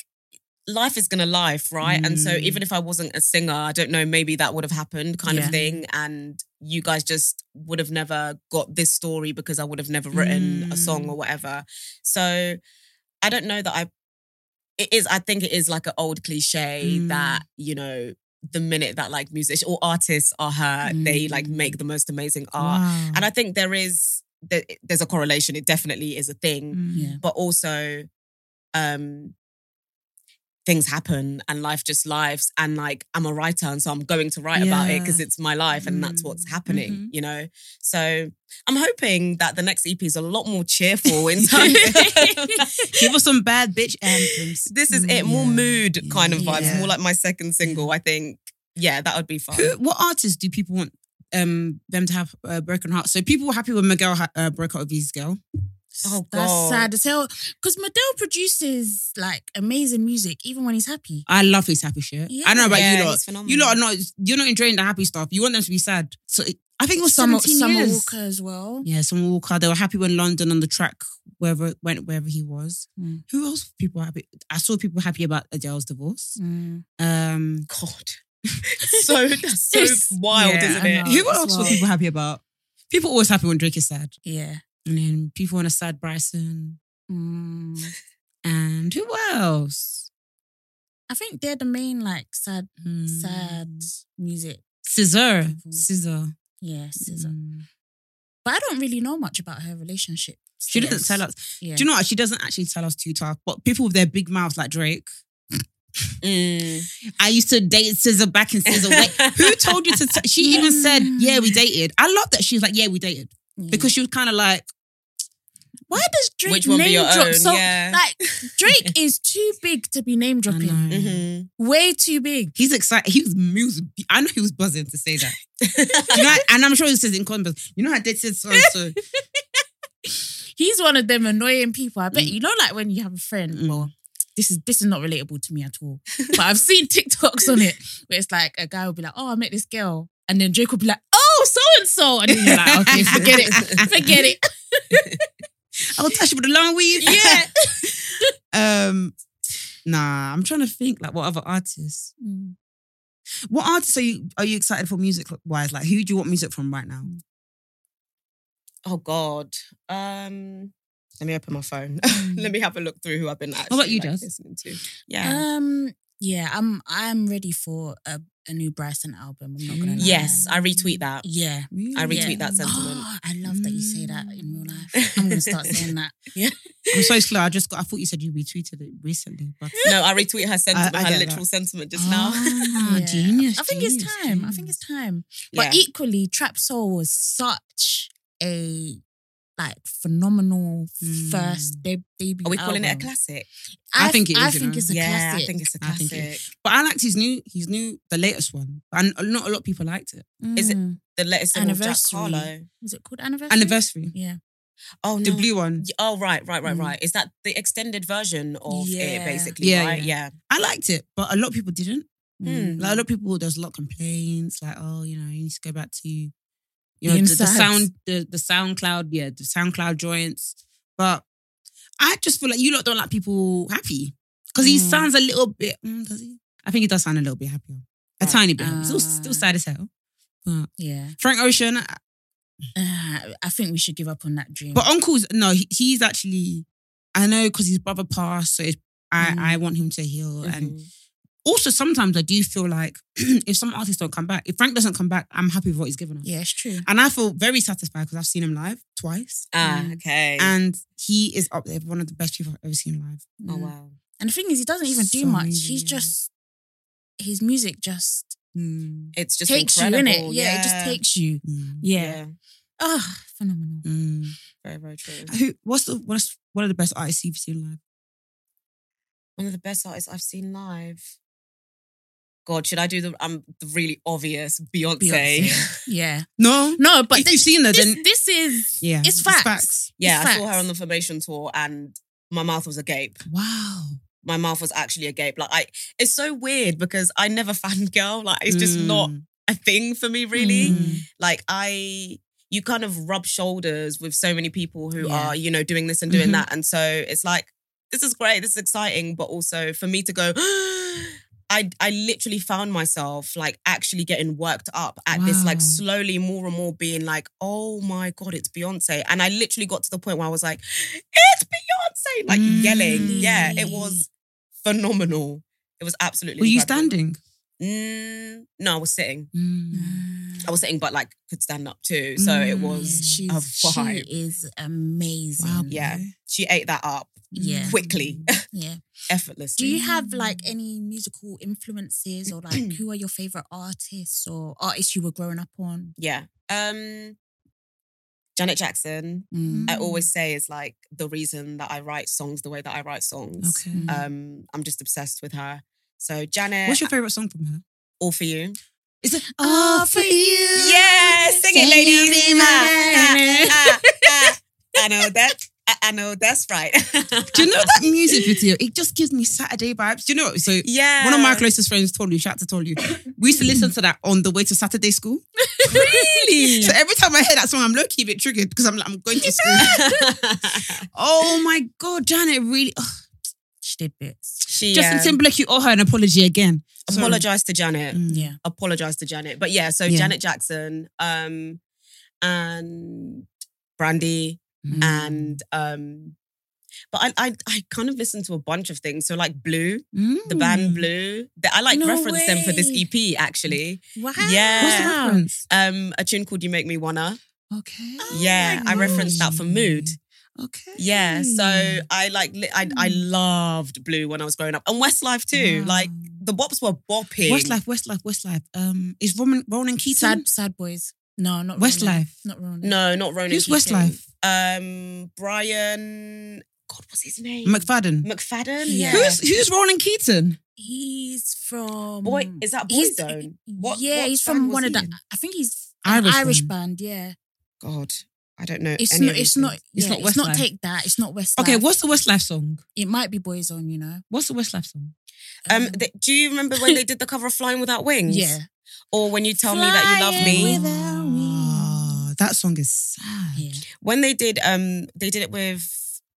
life is gonna life, right? And so Mm. even if I wasn't a singer, I don't know, maybe that would have happened, kind Yeah. of thing. And you guys just would have never got this story because I would have never written a song Mm. or whatever. So I don't know that I. It is. I think it is like an old cliche Mm. that you know. The minute that like musicians or artists are hurt, they like Mm. make the most amazing art. Wow. And I think there is there, there's a correlation. It definitely is a thing Mm. Yeah. but also um things happen and life just lives and like I'm a writer and so I'm going to write about it because it's my life and that's what's Mm. happening Mhm. you know so I'm hoping that the next EP is a lot more cheerful in (laughs) terms (laughs) Give us some bad bitch anthems. this is it more Yeah. mood kind of vibes Yeah. more like my second single I think yeah that would be fun Who, what artists do people want um them to have uh, broken hearts? So people were happy when Miguel ha- uh, broke up with his girl. Oh That's god sad as hell. Because Madele produces like amazing music, even when he's happy. I love his happy shit. I don't know about Yeah, you lot. You lot are not. You're not enjoying the happy stuff. You want them to be sad. So it, I think it was Summer, Summer years. Walker as well. Yeah, Summer Walker. They were happy when London on the track wherever went wherever he was. Mm. Who else? were People happy. I saw people happy about Adele's divorce. Mm. Um, god (laughs) so (laughs) that's so It's- wild yeah, isn't it who it's else were people happy about? People always happy when Drake is sad, Yeah. And then people want a sad Bryson. Mm. And who else? I think they're the main like sad, Hmm. sad music. SZA. SZA. Yeah, SZA. Mm. But I don't really know much about her relationship. She doesn't tell us. Yeah. Do you know what? She doesn't actually tell us too tough. But people with their big mouths like Drake. Mm. I used to date SZA back in Scissor. (laughs) Who told you to? T-? She even said, "Yeah, we dated." I love that she's like, "Yeah, we dated," Yeah. because she was kind of like, why does Drake Which one be name your drop own? so Yeah. like Drake (laughs) is too big to be name dropping. know. Mhm. Way too big. He's excited. He was, he was. I know he was buzzing to say that. (laughs) you know, and I'm sure he says in context. You know how they said so and so. (laughs) He's one of them annoying people. I bet Mm. you know, like when you have a friend Mm. or this is this is not relatable to me at all. But I've seen TikToks on it where it's like a guy will be like, "Oh, I met this girl," and then Drake will be like, "Oh, so and so," and then you're like, "Okay, forget it, forget it." I'll touch it with a long weave. Yeah. (laughs) um, nah, I'm trying to think like what other artists. What artists are you are you excited for music wise? Like who do you want music from right now? Oh God. Um, let me open my phone. (laughs) Mm. let me have a look through who I've been actually about you, like, Jazz? listening to. Yeah. Um. Yeah. I'm. I'm ready for a, a new Bryson album. I'm not gonna lie. yes, I retweet that. Yeah. I retweet yeah. that sentiment. Oh, (gasps) I love that you say that in real life. I'm gonna start saying that. (laughs) Yeah. I'm so slow. I just got. I thought you said you retweeted it recently, but (laughs) No, I retweet her sentiment, I her literal that. sentiment just now. Ah, (laughs) Yeah. genius. I think it's genius, time. I think it's time. Yeah. But equally, Trapsoul was such a like phenomenal Mm. first de- debut. Are we calling it a classic? I think it I think know. it's a yeah, classic. I think it's a I think classic. it But I liked his new, his new, the latest one. And not a lot of people liked it. Is it- Mm. the latest single of Jack Anniversary. Harlow. Was it called Anniversary? Anniversary, Yeah. Oh no. the blue one. Oh right, right, right, Mm. right. Is that the extended version of Yeah. it, basically? Yeah, right? yeah. Yeah. I liked it, but a lot of people didn't. Hmm. Like a lot of people, there's a lot of complaints. Like, oh, you know, you need to go back to, you The know, the, the sound, the the SoundCloud, yeah, the SoundCloud joints. But I just feel like you lot don't like people happy because he Mm. sounds a little bit. mm, does he? I think he does sound a little bit happier, a Right. tiny bit. still, Ah. still sad as hell. But Yeah. Frank Ocean, Uh, (sighs) I think we should give up on that dream. but Uncle's no, he, he's actually. I know because his brother passed, so it's, I Mm. I want him to heal and Mhm. Also sometimes I do feel like (clears throat) if some artists don't come back, if Frank doesn't come back, I'm happy with what he's given us. yeah, it's true. And I feel very satisfied because I've seen him live twice. Ah, Mm. okay. And he is up there, one of the best people I've ever seen live. oh Mm. wow. And the thing is, he doesn't even do much. amazing, He's yeah. just his music just It's just takes you incredible. in it. Yeah, it just takes you. Mm. Yeah. Yeah. Oh, phenomenal. Mm. Very, very true. Who, what's the what's one of the best artists you've seen live? One of the best artists I've seen live. God, should I do the I'm um the really obvious Beyonce? Beyonce. (laughs) Yeah. No, No, but if this, you've seen her, this, then this is yeah, it's facts. yeah, It's I saw her on the Formation tour and my mouth was agape. wow. My mouth was actually agape. Like I it's so weird because I never (laughs) fangirl. Like it's just not Mm. a thing for me, really. Mm. Like I you kind of rub shoulders with so many people who Yeah. are, you know, doing this and doing Mhm. that. And so it's like, this is great, this is exciting, but also for me to go, (gasps) I I literally found myself like actually getting worked up at this, like slowly more and more being like, oh my God, it's Beyonce. And I literally got to the point where I was like, it's Beyonce, like yelling. Yeah, it was phenomenal. It was absolutely Were you standing? Mm, no, I was sitting. Mm. I was sitting, but like could stand up too. So it Mm. was Yeah, a she's, vibe. she is amazing. Wow. Yeah. She ate that up Yeah. quickly, (laughs) Yeah. effortlessly. Do you have like any musical influences or like (clears throat) who are your favorite artists or artists you were growing up on? Yeah. Um, Janet Jackson, Mm. I always say is like the reason that I write songs the way that I write songs. Okay. Um, I'm just obsessed with her. So Janet, What's your favorite song from her? all for you. Is it All for you. Yeah, sing it, you ladies. be my Ah, ah, ah, ah. I know that. (laughs) I, I know that's right. (laughs) Do you know that music video? It just gives me Saturday vibes. Do you know what? So Yeah. one of my closest friends told me, shout out to told you, we used to listen to that on the way to Saturday school. (laughs) really. So every time I hear that song, I'm low key a bit triggered because I'm like, I'm going to school. (laughs) oh my god, Janet really. ugh. She did bits. she Justin um, Timberlake, you owe her an apology again. Sorry. apologize to Janet. Mm. Yeah. Apologize to Janet. But yeah, so Yeah. Janet Jackson, um, and Brandy, Mm. and um, but I, I I kind of listened to a bunch of things. So like Blue, Mm. the band Blue. I like No reference them for this. EP actually. Wow. Yeah. What's the reference? Um, a tune called "You Make Me Wanna." Okay. Oh yeah, my I referenced that for Mood. Okay. Yeah, so I like li- I I loved Blue when I was growing up, and Westlife too. Wow. Like the bops were bopping. Westlife, Westlife, Westlife. Um, is Roman Ronan Keating? Sad, sad boys. No, not Westlife. Ronan. Not Ronan. No, not Ronan. Who's Keating. Westlife? Um, Brian. God, what's his name? McFadden. McFadden. Yeah. Yeah. Who's who's Ronan Keating? He's from Boy? Is that he's- Boyzone? What- yeah, what he's from was one of the. in? I think he's Irish Irish, Irish one. band. Yeah. God. I don't know. It's any not. of these It's not. things. It's yeah, not It's not take that. It's not West. Okay, what's the Westlife song? It might be Boys' Boyzone. You know. What's the Westlife song? Um, th- do you remember when they (laughs) did the cover of "Flying Without Wings"? Yeah. Or when you tell me that you love Flying me. That song is sad. Yeah. When they did, um, they did it with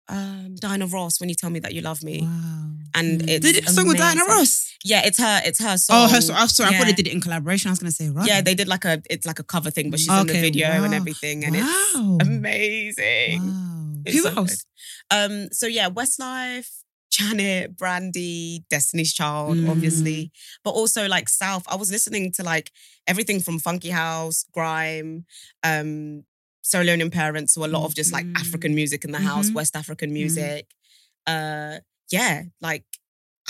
um Diana Ross. When you tell me that you love me, Wow. and Mm. it's They did a song with Diana. Ross. Yeah, it's her. It's her song. Oh, her song. I'm sorry. I thought Yeah. they did it in collaboration. I was gonna say, right? Yeah, they did like a. It's like a cover thing, but she's in the Okay, video and everything, and Wow. it's amazing. Wow. It's Who so else? good. Um, so yeah, Westlife, Janet, Brandy, Destiny's Child, Mm. obviously, but also like South. I was listening to like everything from Funky House, Grime, um, Sierra Leonean parents, so a lot of just like Mm. African music in the house, Mhm. West African music. Uh, yeah, like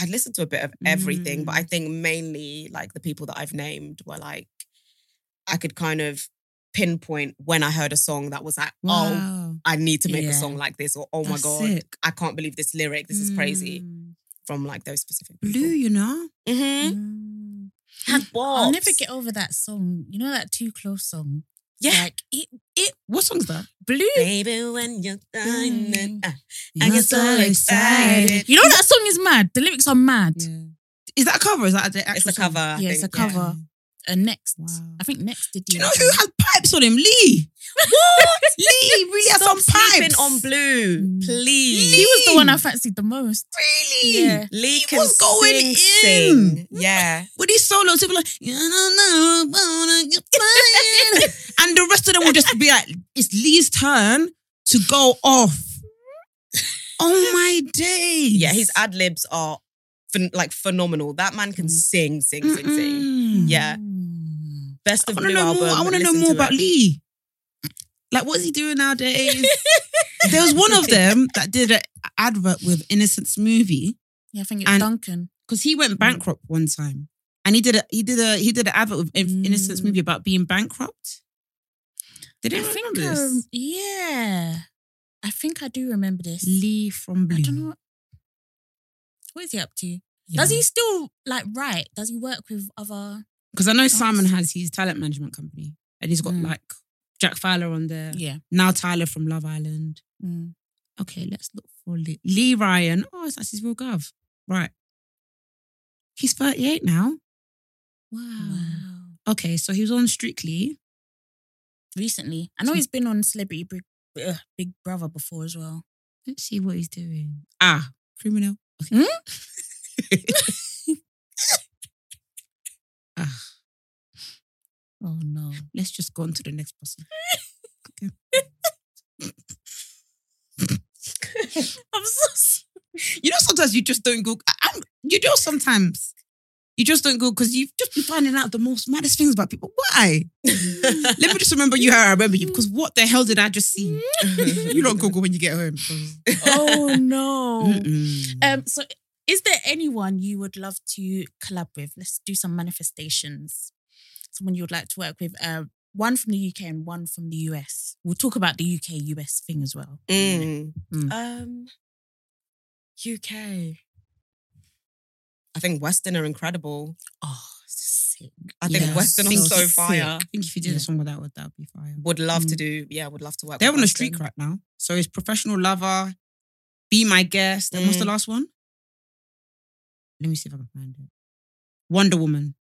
I listened to a bit of everything, but I Mm. think mainly like the people that I've named were like I could kind of pinpoint when I heard a song that was like, oh, Wow. I need to make a song like this, or oh my That's god, sick. I can't believe this lyric. This is crazy. Mm. From like those specific Blue, you know. Mm-hmm. Mm. Had I'll never get over that song. You know that Too Close song. Yeah. Like it. It What song's that? blue. Baby, when you're done, Mm. uh, I get so excited. You know that song is mad. The lyrics are mad. Yeah. Is that a cover? Is that the actual It's a cover. I Yeah, it's a cover. And next, Wow. I think next did Do you know who one. has pipes on him? Lee. What? (laughs) Lee really has some pipes. on blue, Mm. please. He was the one I fancied the most. Really? Yeah. Lee He can was going sing, in. sing. Yeah. With these solos, he'll be like, you don't know, wanna (laughs) and the rest of them will just be like, it's Lee's turn to go off. Oh my days. Yeah, his ad libs are like phenomenal. That man can Mm. sing, sing, sing, sing. Mm-mm. Yeah. Mm. Best I of want to Blue know album. more. I want to know more about it. Lee. Like, what's he doing nowadays? (laughs) there was one of them that did an advert with Innocent smoothie. Yeah, I think it's And- Duncan. because he went bankrupt one time, and he did a he did a he did an advert with In- Innocent Mm. About being bankrupt. Did I think, this? um, yeah, I think I do remember this. Lee from Blue. I don't know. What is he up to? Does he still like write? Does he work with other? Because I know Simon has his talent management company, and he's got Mm. like Jack Fowler on there. Yeah. Now Tyler from Love Island. Mm. Okay, let's look for Lee, Lee Ryan. Oh, that's his real gov. Right. He's 38 now. Wow. Okay, so he was on Strictly. Recently, I know he's been on Celebrity Big, uh, Big Brother before as well. Let's see what he's doing. Ah, criminal. Okay. (laughs) (laughs) ah, Oh no. let's just go on to the next person. (laughs) I'm so sorry. You know, sometimes you just don't go. I'm, you know, sometimes you just don't go because you've just been finding out the most maddest things about people. Why? (laughs) Let me just remember you how I remember you because what the hell did I just see? (laughs) you don't Google when you get home. Oh no. Mm-mm. Um. So, is there anyone you would love to collab with? Let's do some manifestations. Someone you would like to work with. Uh, one from the UK and one from the US. We'll talk about the UK US thing as well. Mm. Mm. Um, UK. I think Western are incredible. Oh, sick. I think Yeah, Western are so so sick. fire. I think if you did Yeah. a song with that, would that would be fire. Would love to Mm. do. Yeah, would love to work. They're on a Western. streak right now. So it's professional lover, be my guest. And what's the Mm. last one? Let me see if I can find it. Wonder Woman.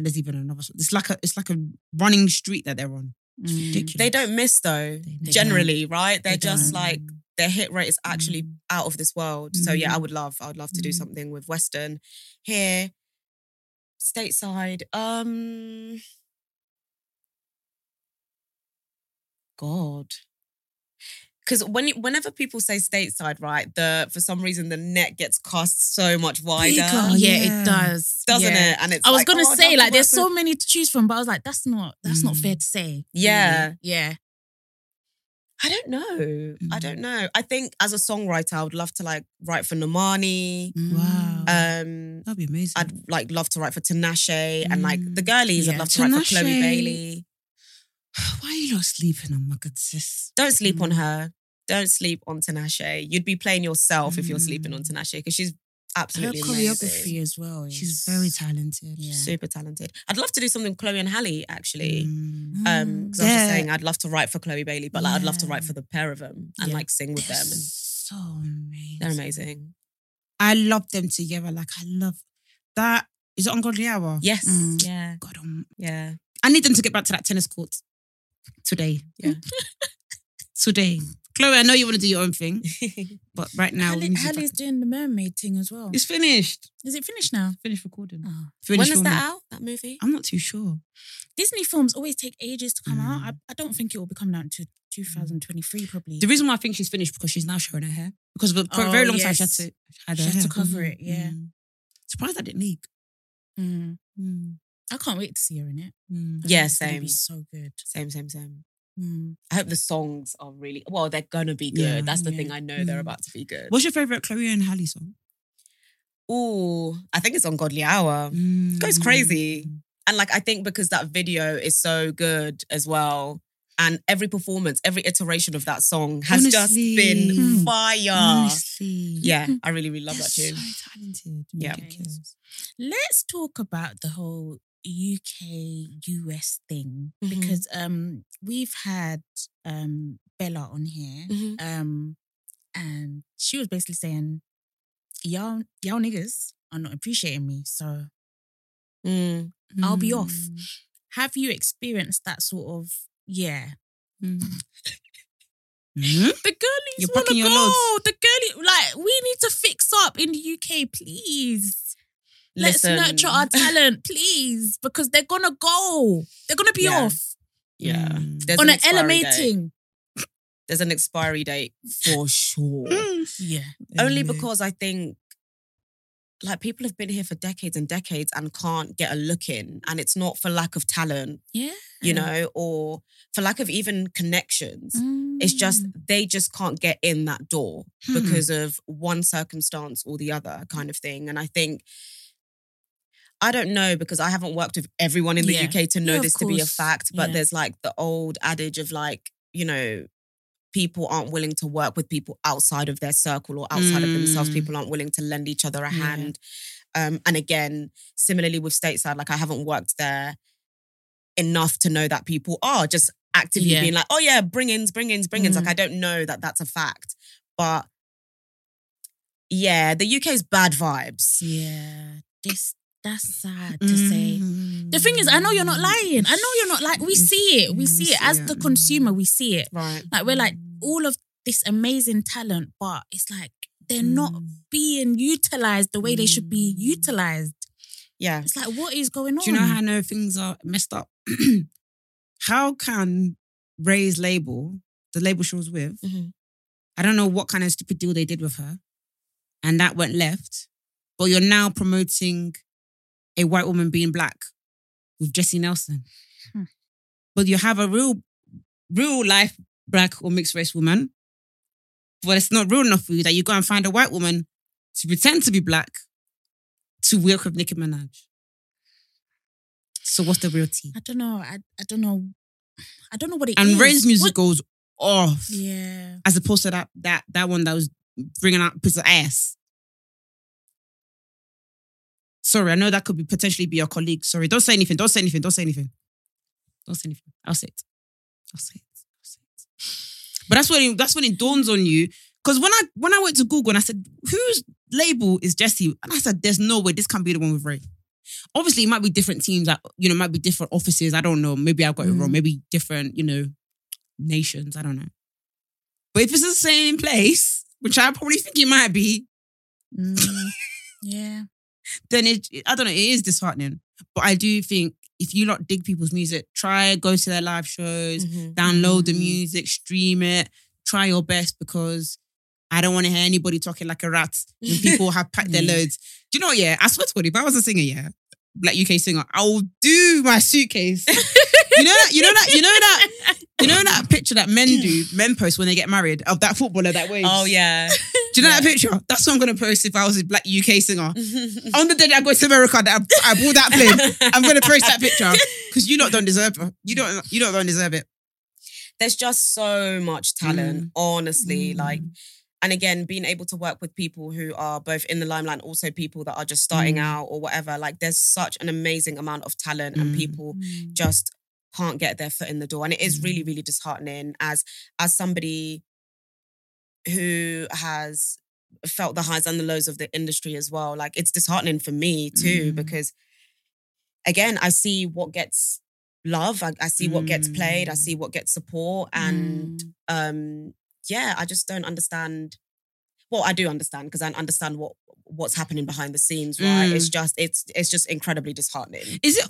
There's even another. It's like a it's like a running street that they're on. It's Mm. ridiculous. They don't miss though. They- they generally, right? They're They just don't. like their hit rate is actually Mm. out of this world. So yeah, I Mhm. would love. I would love to do Mm. something with Western here, stateside. Um, God. Because when whenever people say stateside, right, the for some reason the net gets cast so much wider, Yeah, Yeah. it does. doesn't Yeah. it? And it's I was like, gonna oh, say like there's work so many to choose from, but I was like, that's not that's not Mm. fair to say. Yeah. really. yeah. I don't know. I Mm. don't know. I think as a songwriter, I would love to like write for Normani. Wow. Um, That'd be amazing. I'd like love to write for Tinashe and like the Mm. girlies. I'd Yeah. love to write for Chloe Bailey. (sighs) Why are you not sleeping on my good sis? Don't sleep on Mm. her. Don't sleep on Tinashe. You'd be playing yourself if you're sleeping on Mm. Tinashe because she's Absolutely Her amazing. choreography as well. She's very talented. Yeah. Super talented. I'd love to do something with Chloe and Halle actually. Mm. Um, 'cause I was just saying I'd love to write for Chloe Bailey, but like I'd love to write for the pair of them and Yeah. like sing with They're them. And so amazing. they're amazing. I love them together. Like I love that. Is it Ungodly Hour? Yes. Mm. Yeah. God, um, Yeah. I need them to get back to that tennis court today. Yeah. (laughs) today. Chloe, I know you want to do your own thing, (laughs) but right now need to doing the mermaid thing as well. it's finished. Is it finished now? Finished recording. Oh. Finished is filming. that out? That movie? I'm not too sure. Disney films always take ages to come out. Mm. I, I don't think it will be coming out until 2023 probably. The reason why I think she's finished because she's now showing her hair. Because for a Oh, very long time she had yes. to had She her had to cover it, yeah. Mm. Surprised that didn't leak. Mm. Mm. I can't wait to see her in it. Mm. Yeah, same. Be so good. Same, same, same. Mm. I hope the songs are really well, they're gonna be good. Yeah. That's the Yeah. thing. I know they're Mm. about to be good. What's your favorite Chloe and Halle song? Oh, I think it's Ungodly Hour. Goes crazy. And like I think because that video is so good as well. And every performance, every iteration of that song has just been Mm. fire. Honestly. Yeah, I really, really love that They're tune. So talented. Yeah. Ridiculous. Let's talk about the whole UK US thing Mhm. because um we've had um Bella on here Mhm. um and she was basically saying y'all y'all niggas are not appreciating me so Mm. I'll be off. Mm. have you experienced that sort of yeah Mm. Mhm. the girlies packing your go the girlie like we need to fix up in the UK please let's Listen. nurture our talent please because they're gonna go they're gonna be Yeah. off Yeah. Mm. There's on an expiry LMA date. thing There's an expiry date for sure. yeah Only LMA. because I think like people have been here for decades and decades and can't get a look in. And it's not for lack of talent, yeah you know, or for lack of even connections. It's just Mm. they just can't get in that door Hmm. because of one circumstance or the other kind of thing. And I think I don't know because I haven't worked with everyone in the Yeah. UK to know this to be a fact. But Yeah. there's like the old adage of like, you know, people aren't willing to work with people outside of their circle or outside of themselves. Mm. People aren't willing to lend each other a Yeah. hand. Um, and again, similarly with stateside, like I haven't worked there enough to know that people are just actively Yeah. being like, oh yeah, bring ins, bring ins, bring ins. Mm. Like I don't know that that's a fact. But yeah, the UK's bad vibes. yeah this that's sad to say the thing is I know you're not Mm. lying I know you're not like we see it we Yeah, see we it see as it. the Mm. consumer we see it Right. like we're like Mm. all of this amazing talent but it's like they're not Mm. being utilized the way they should be Mm. utilized Yeah. it's like what is going on Do you know how I know things are messed up? (clears throat) how can Raye's label, the label she was with, Mhm. I don't know what kind of stupid deal they did with her, and that went left, but you're now promoting a white woman being black with Jesy Nelson. Hmm. But you have a real, real life black or mixed race woman, but it's not real enough for you that you go and find a white woman to pretend to be black to work with Nicki Minaj. So what's the real tea? I don't know I, I don't know I don't know what it And is. Raye's music What- goes off yeah as opposed to that that that one that was bringing out piece of ass. Sorry, I know that could be potentially be your colleague. Sorry, don't say anything. Don't say anything. Don't say anything. Don't say anything. I'll say it. I'll say it. I'll say it. But that's when it, that's when it dawns on you. Because when I when I went to Google and I said, whose label is Jesy? And I said, there's no way this can be the one with Raye. Obviously, it might be different teams. That you know, it might be different offices. I don't know. Maybe I got it wrong. Mm. Maybe different, you know, nations. I don't know. But if it's the same place, which I probably think it might be, Mm, yeah then it I don't know, it is disheartening. But I do think if you lot dig people's music, try go to their live shows, Mhm. download the Mm. music, stream it, try your best because I don't want to hear anybody talking like a rat when (laughs) people have packed their loads. Do you know what? Yeah, I swear to God, if I was a singer, yeah, black UK singer, I will do my suitcase. (laughs) you know that, you know that, you know that, you know that picture that men do, men post when they get married of that footballer that waves. Oh yeah. Do you know that picture? That's what I'm gonna post if I was a black UK singer. On the day that I go to America, that I, I bought that plane, I'm gonna post that picture because you lot don't deserve it. You don't. You lot don't deserve it. There's just so much talent, honestly. Mm. Like, and again, being able to work with people who are both in the limelight, and also people that are just starting Mm. out or whatever. Like, there's such an amazing amount of talent, and Mm. people Mm. just can't get their foot in the door, and it is Mm. really, really disheartening as as somebody who has felt the highs and the lows of the industry as well. Like, it's disheartening for me too Mm. because, again, I see what gets love, I, I see what gets played, I Mm. see what gets support, and Mm. um yeah i just don't understand well i do understand because i understand what what's happening behind the scenes right Mm. it's just it's it's just incredibly disheartening Is it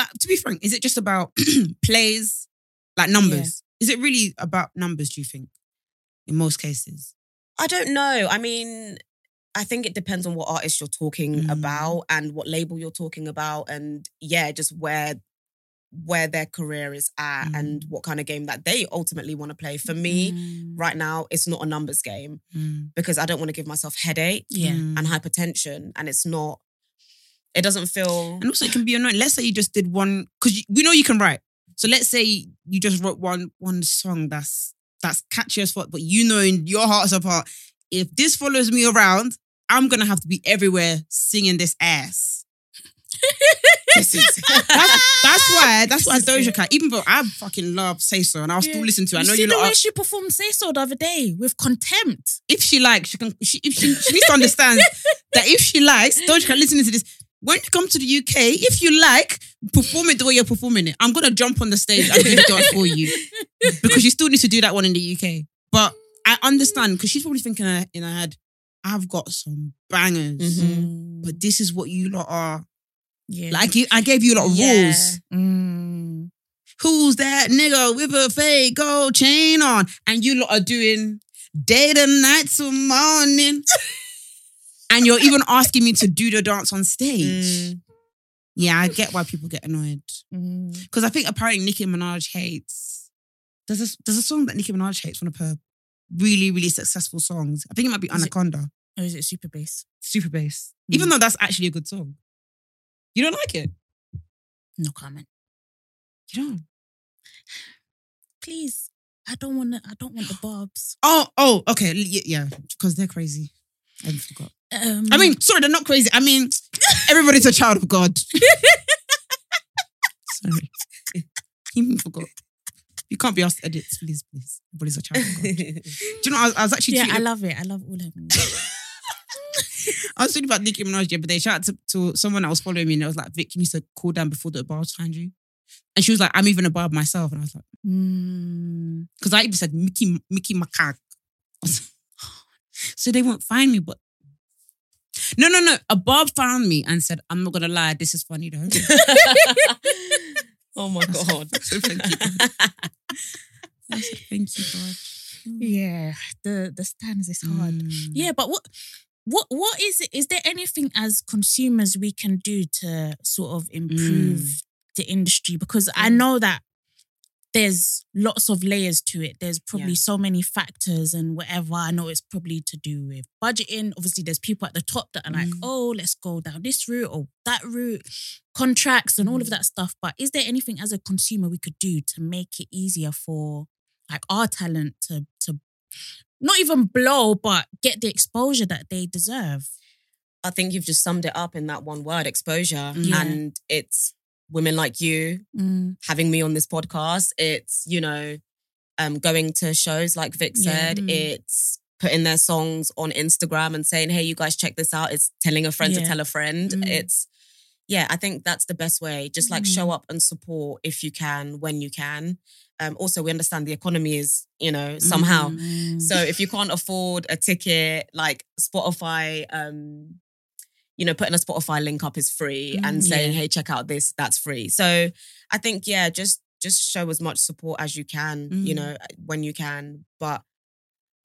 like to be frank? Is it just about (clears throat) plays, like numbers? Is it really about numbers? Do you think, in most cases? i don't know i mean i think it depends on what artist you're talking Mm. about and what label you're talking about and yeah just where where their career is at and Mm. what kind of game that they ultimately want to play for me Mm. right now it's not a numbers game Mm. because i don't want to give myself headache Yeah. Mm. and hypertension and it's not it doesn't feel And also, it can be annoying. Let's say you just did one because we know you can write. So let's say you just wrote one one song that's that's catchy as fuck, but you know in your hearts apart, if this follows me around, I'm gonna have to be everywhere singing this ass. (laughs) is (laughs) That's, that's why. That's why Doja Cat. Even though I fucking love Say So, and I'll still listen to. it. I You know see you the way are- she performed "Say So" the other day with contempt. if she likes, she can. She, if she, she needs to understand that if she likes, Doja Cat listening to this. When you come to the UK, if you like, perform it the way you're performing it. I'm gonna jump on the stage and do dance for you (laughs) because you still need to do that one in the UK. But I understand because she's probably thinking in her- head, "I've got some bangers, Mhm. but this is what you lot are." Yeah, Like I gave you a lot of Yeah. rules. Mm. Who's that nigga with a fake gold chain on? And you lot are doing day to night to morning. (laughs) and you're even asking me to do the dance on stage. Mm. Yeah, I get why people get annoyed. Mm. Because I think apparently Nicki Minaj hates. There's a, there's a song that Nicki Minaj hates, one of her really, really successful songs. I think it might be Is it- Anaconda, Or is it super bass? Super Bass. Mm. Even though that's actually a good song. You don't like it? No comment. You don't? Please, I don't want to. I don't want the (gasps) bobs. Oh, oh, okay. Yeah, because they're crazy. I forgot. Um, I mean, sorry, they're not crazy. I mean, everybody's a child of God. (laughs) sorry. (laughs) Even forgot. You can't be asked to edit, please, please. Everybody's a child of God. Do you know, I was, I was actually yeah, I love it. I love all of them. (laughs) I was tweeting about Nicki Minaj the other day. Shout out to, to someone that was following me and it was like, Vic, you need to cool down before the barbs find you. And she was like, I'm even a barb myself. And I was like, Mm. because I even said Mickey, Mickey Macaque. so they won't find me, but no, no, no. A barb found me and said, I'm not gonna lie, this is funny though. (laughs) oh my god. (laughs) So thank you. I said, thank you, God. Yeah, the the stands is hard. Mm. Yeah, but what what what is it? Is there anything as consumers we can do to sort of improve Mm. the industry? Because I know that there's lots of layers to it. There's probably Yeah. so many factors and whatever. I know it's probably to do with budgeting. Obviously, there's people at the top that are like, Mm. oh, let's go down this route or that route, contracts and all of Mm. that stuff. But is there anything as a consumer we could do to make it easier for like our talent to to not even blow, but get the exposure that they deserve. I think you've just summed it up in that one word, exposure. Yeah. And it's women like you Mm. having me on this podcast. It's, you know, um, going to shows like Vic Yeah. said. Mm. It's putting their songs on Instagram and saying, hey, you guys check this out. It's telling a friend to tell a friend. Mm. It's, yeah, I think that's the best way. Just like Mm. show up and support if you can, when you can. Um, also, we understand the economy is, you know, somehow. Mm. So if you can't afford a ticket, like Spotify, um, you know, putting a Spotify link up is free and Mm, saying, yeah. hey, check out this, that's free. So I think, yeah, just just show as much support as you can, you Mm. know, when you can. But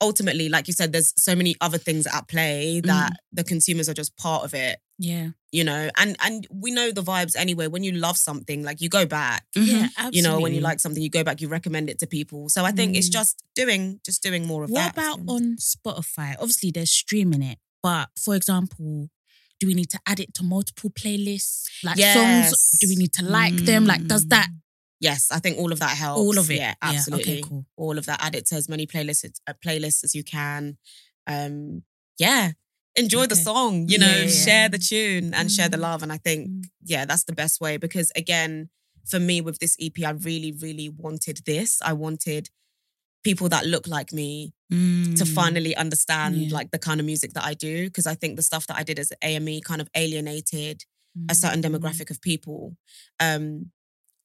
ultimately, like you said, there's so many other things at play that the consumers are just part of it. yeah, You know, and and we know the vibes anyway. When you love something, like you go back. Yeah, absolutely. You know, when you like something, you go back, you recommend it to people. So I think it's Mm. just doing, just doing more of What that. What about on Spotify? Obviously, they're streaming it, but for example, do we need to add it to multiple playlists? Like songs, do we need to like them? Like, does that Yes, I think all of that helps. all of it? Yeah, absolutely. okay, cool. All of that. Add it to as many playlists uh, playlists as you can. um, yeah, enjoy the song. You know, Yeah, yeah, yeah. share the tune and share the Mm. love. And I think, Mm. yeah, that's the best way because again, for me with this EP, I really, really wanted this. I wanted people that look like me to finally understand Mm. Yeah. like the kind of music that I do because I think the stuff that I did as AME kind of alienated a certain Mm. demographic of people um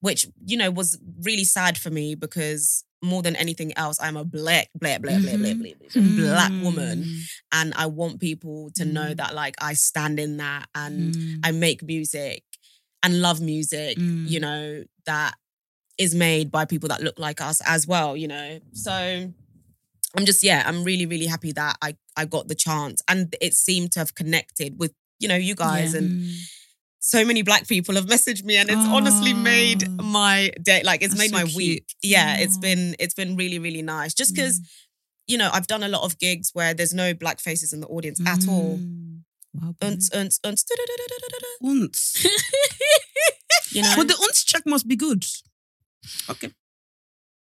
which you know was really sad for me because more than anything else I'm a black black black black black, black, black, black woman Mm. and I want people to know Mm. that like I stand in that and Mm. I make music and love music you know that is made by people that look like us as well you know so I'm just yeah I'm really really happy that I I got the chance and it seemed to have connected with you know you guys Yeah. and. So many black people have messaged me and it's honestly made Oh. my day like it's That's made so my cute. week yeah it's been it's been really really nice just because Mm. you know i've done a lot of gigs where there's no black faces in the audience at all Mm. Wow, Unts, unts, unts. Unts. (laughs) you know But the unts check must be good. Okay.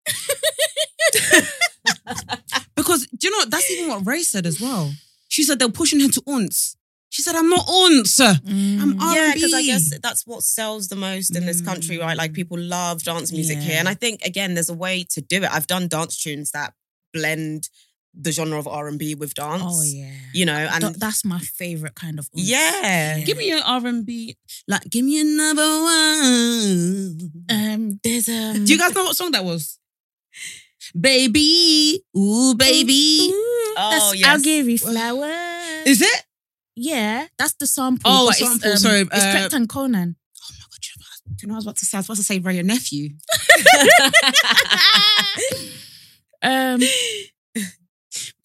(laughs) because do you know that's even what Raye said as well. She said they're pushing her to unts. She said, "I'm not unts. I'm Mm. R&B." yeah because i guess that's what sells the most in this country right like Mm. people love dance music here and i think again there's a way to do it i've done dance tunes that blend the genre of r&b with dance Oh yeah. you know and Th- that's my favorite kind of. oomph. Yeah. Give me an R and B, like give me another one. Um, there's um. Do you guys know what song that was? Baby, ooh baby, Ooh, Oh, that's yes. I'll give you flowers. is it? Yeah, that's the sample. Oh, but sample, It's, um, sorry, it's uh, Captain Conan. Oh my god, you know you know I was about to say? I was about to say Raye, your nephew. (laughs) (laughs) um,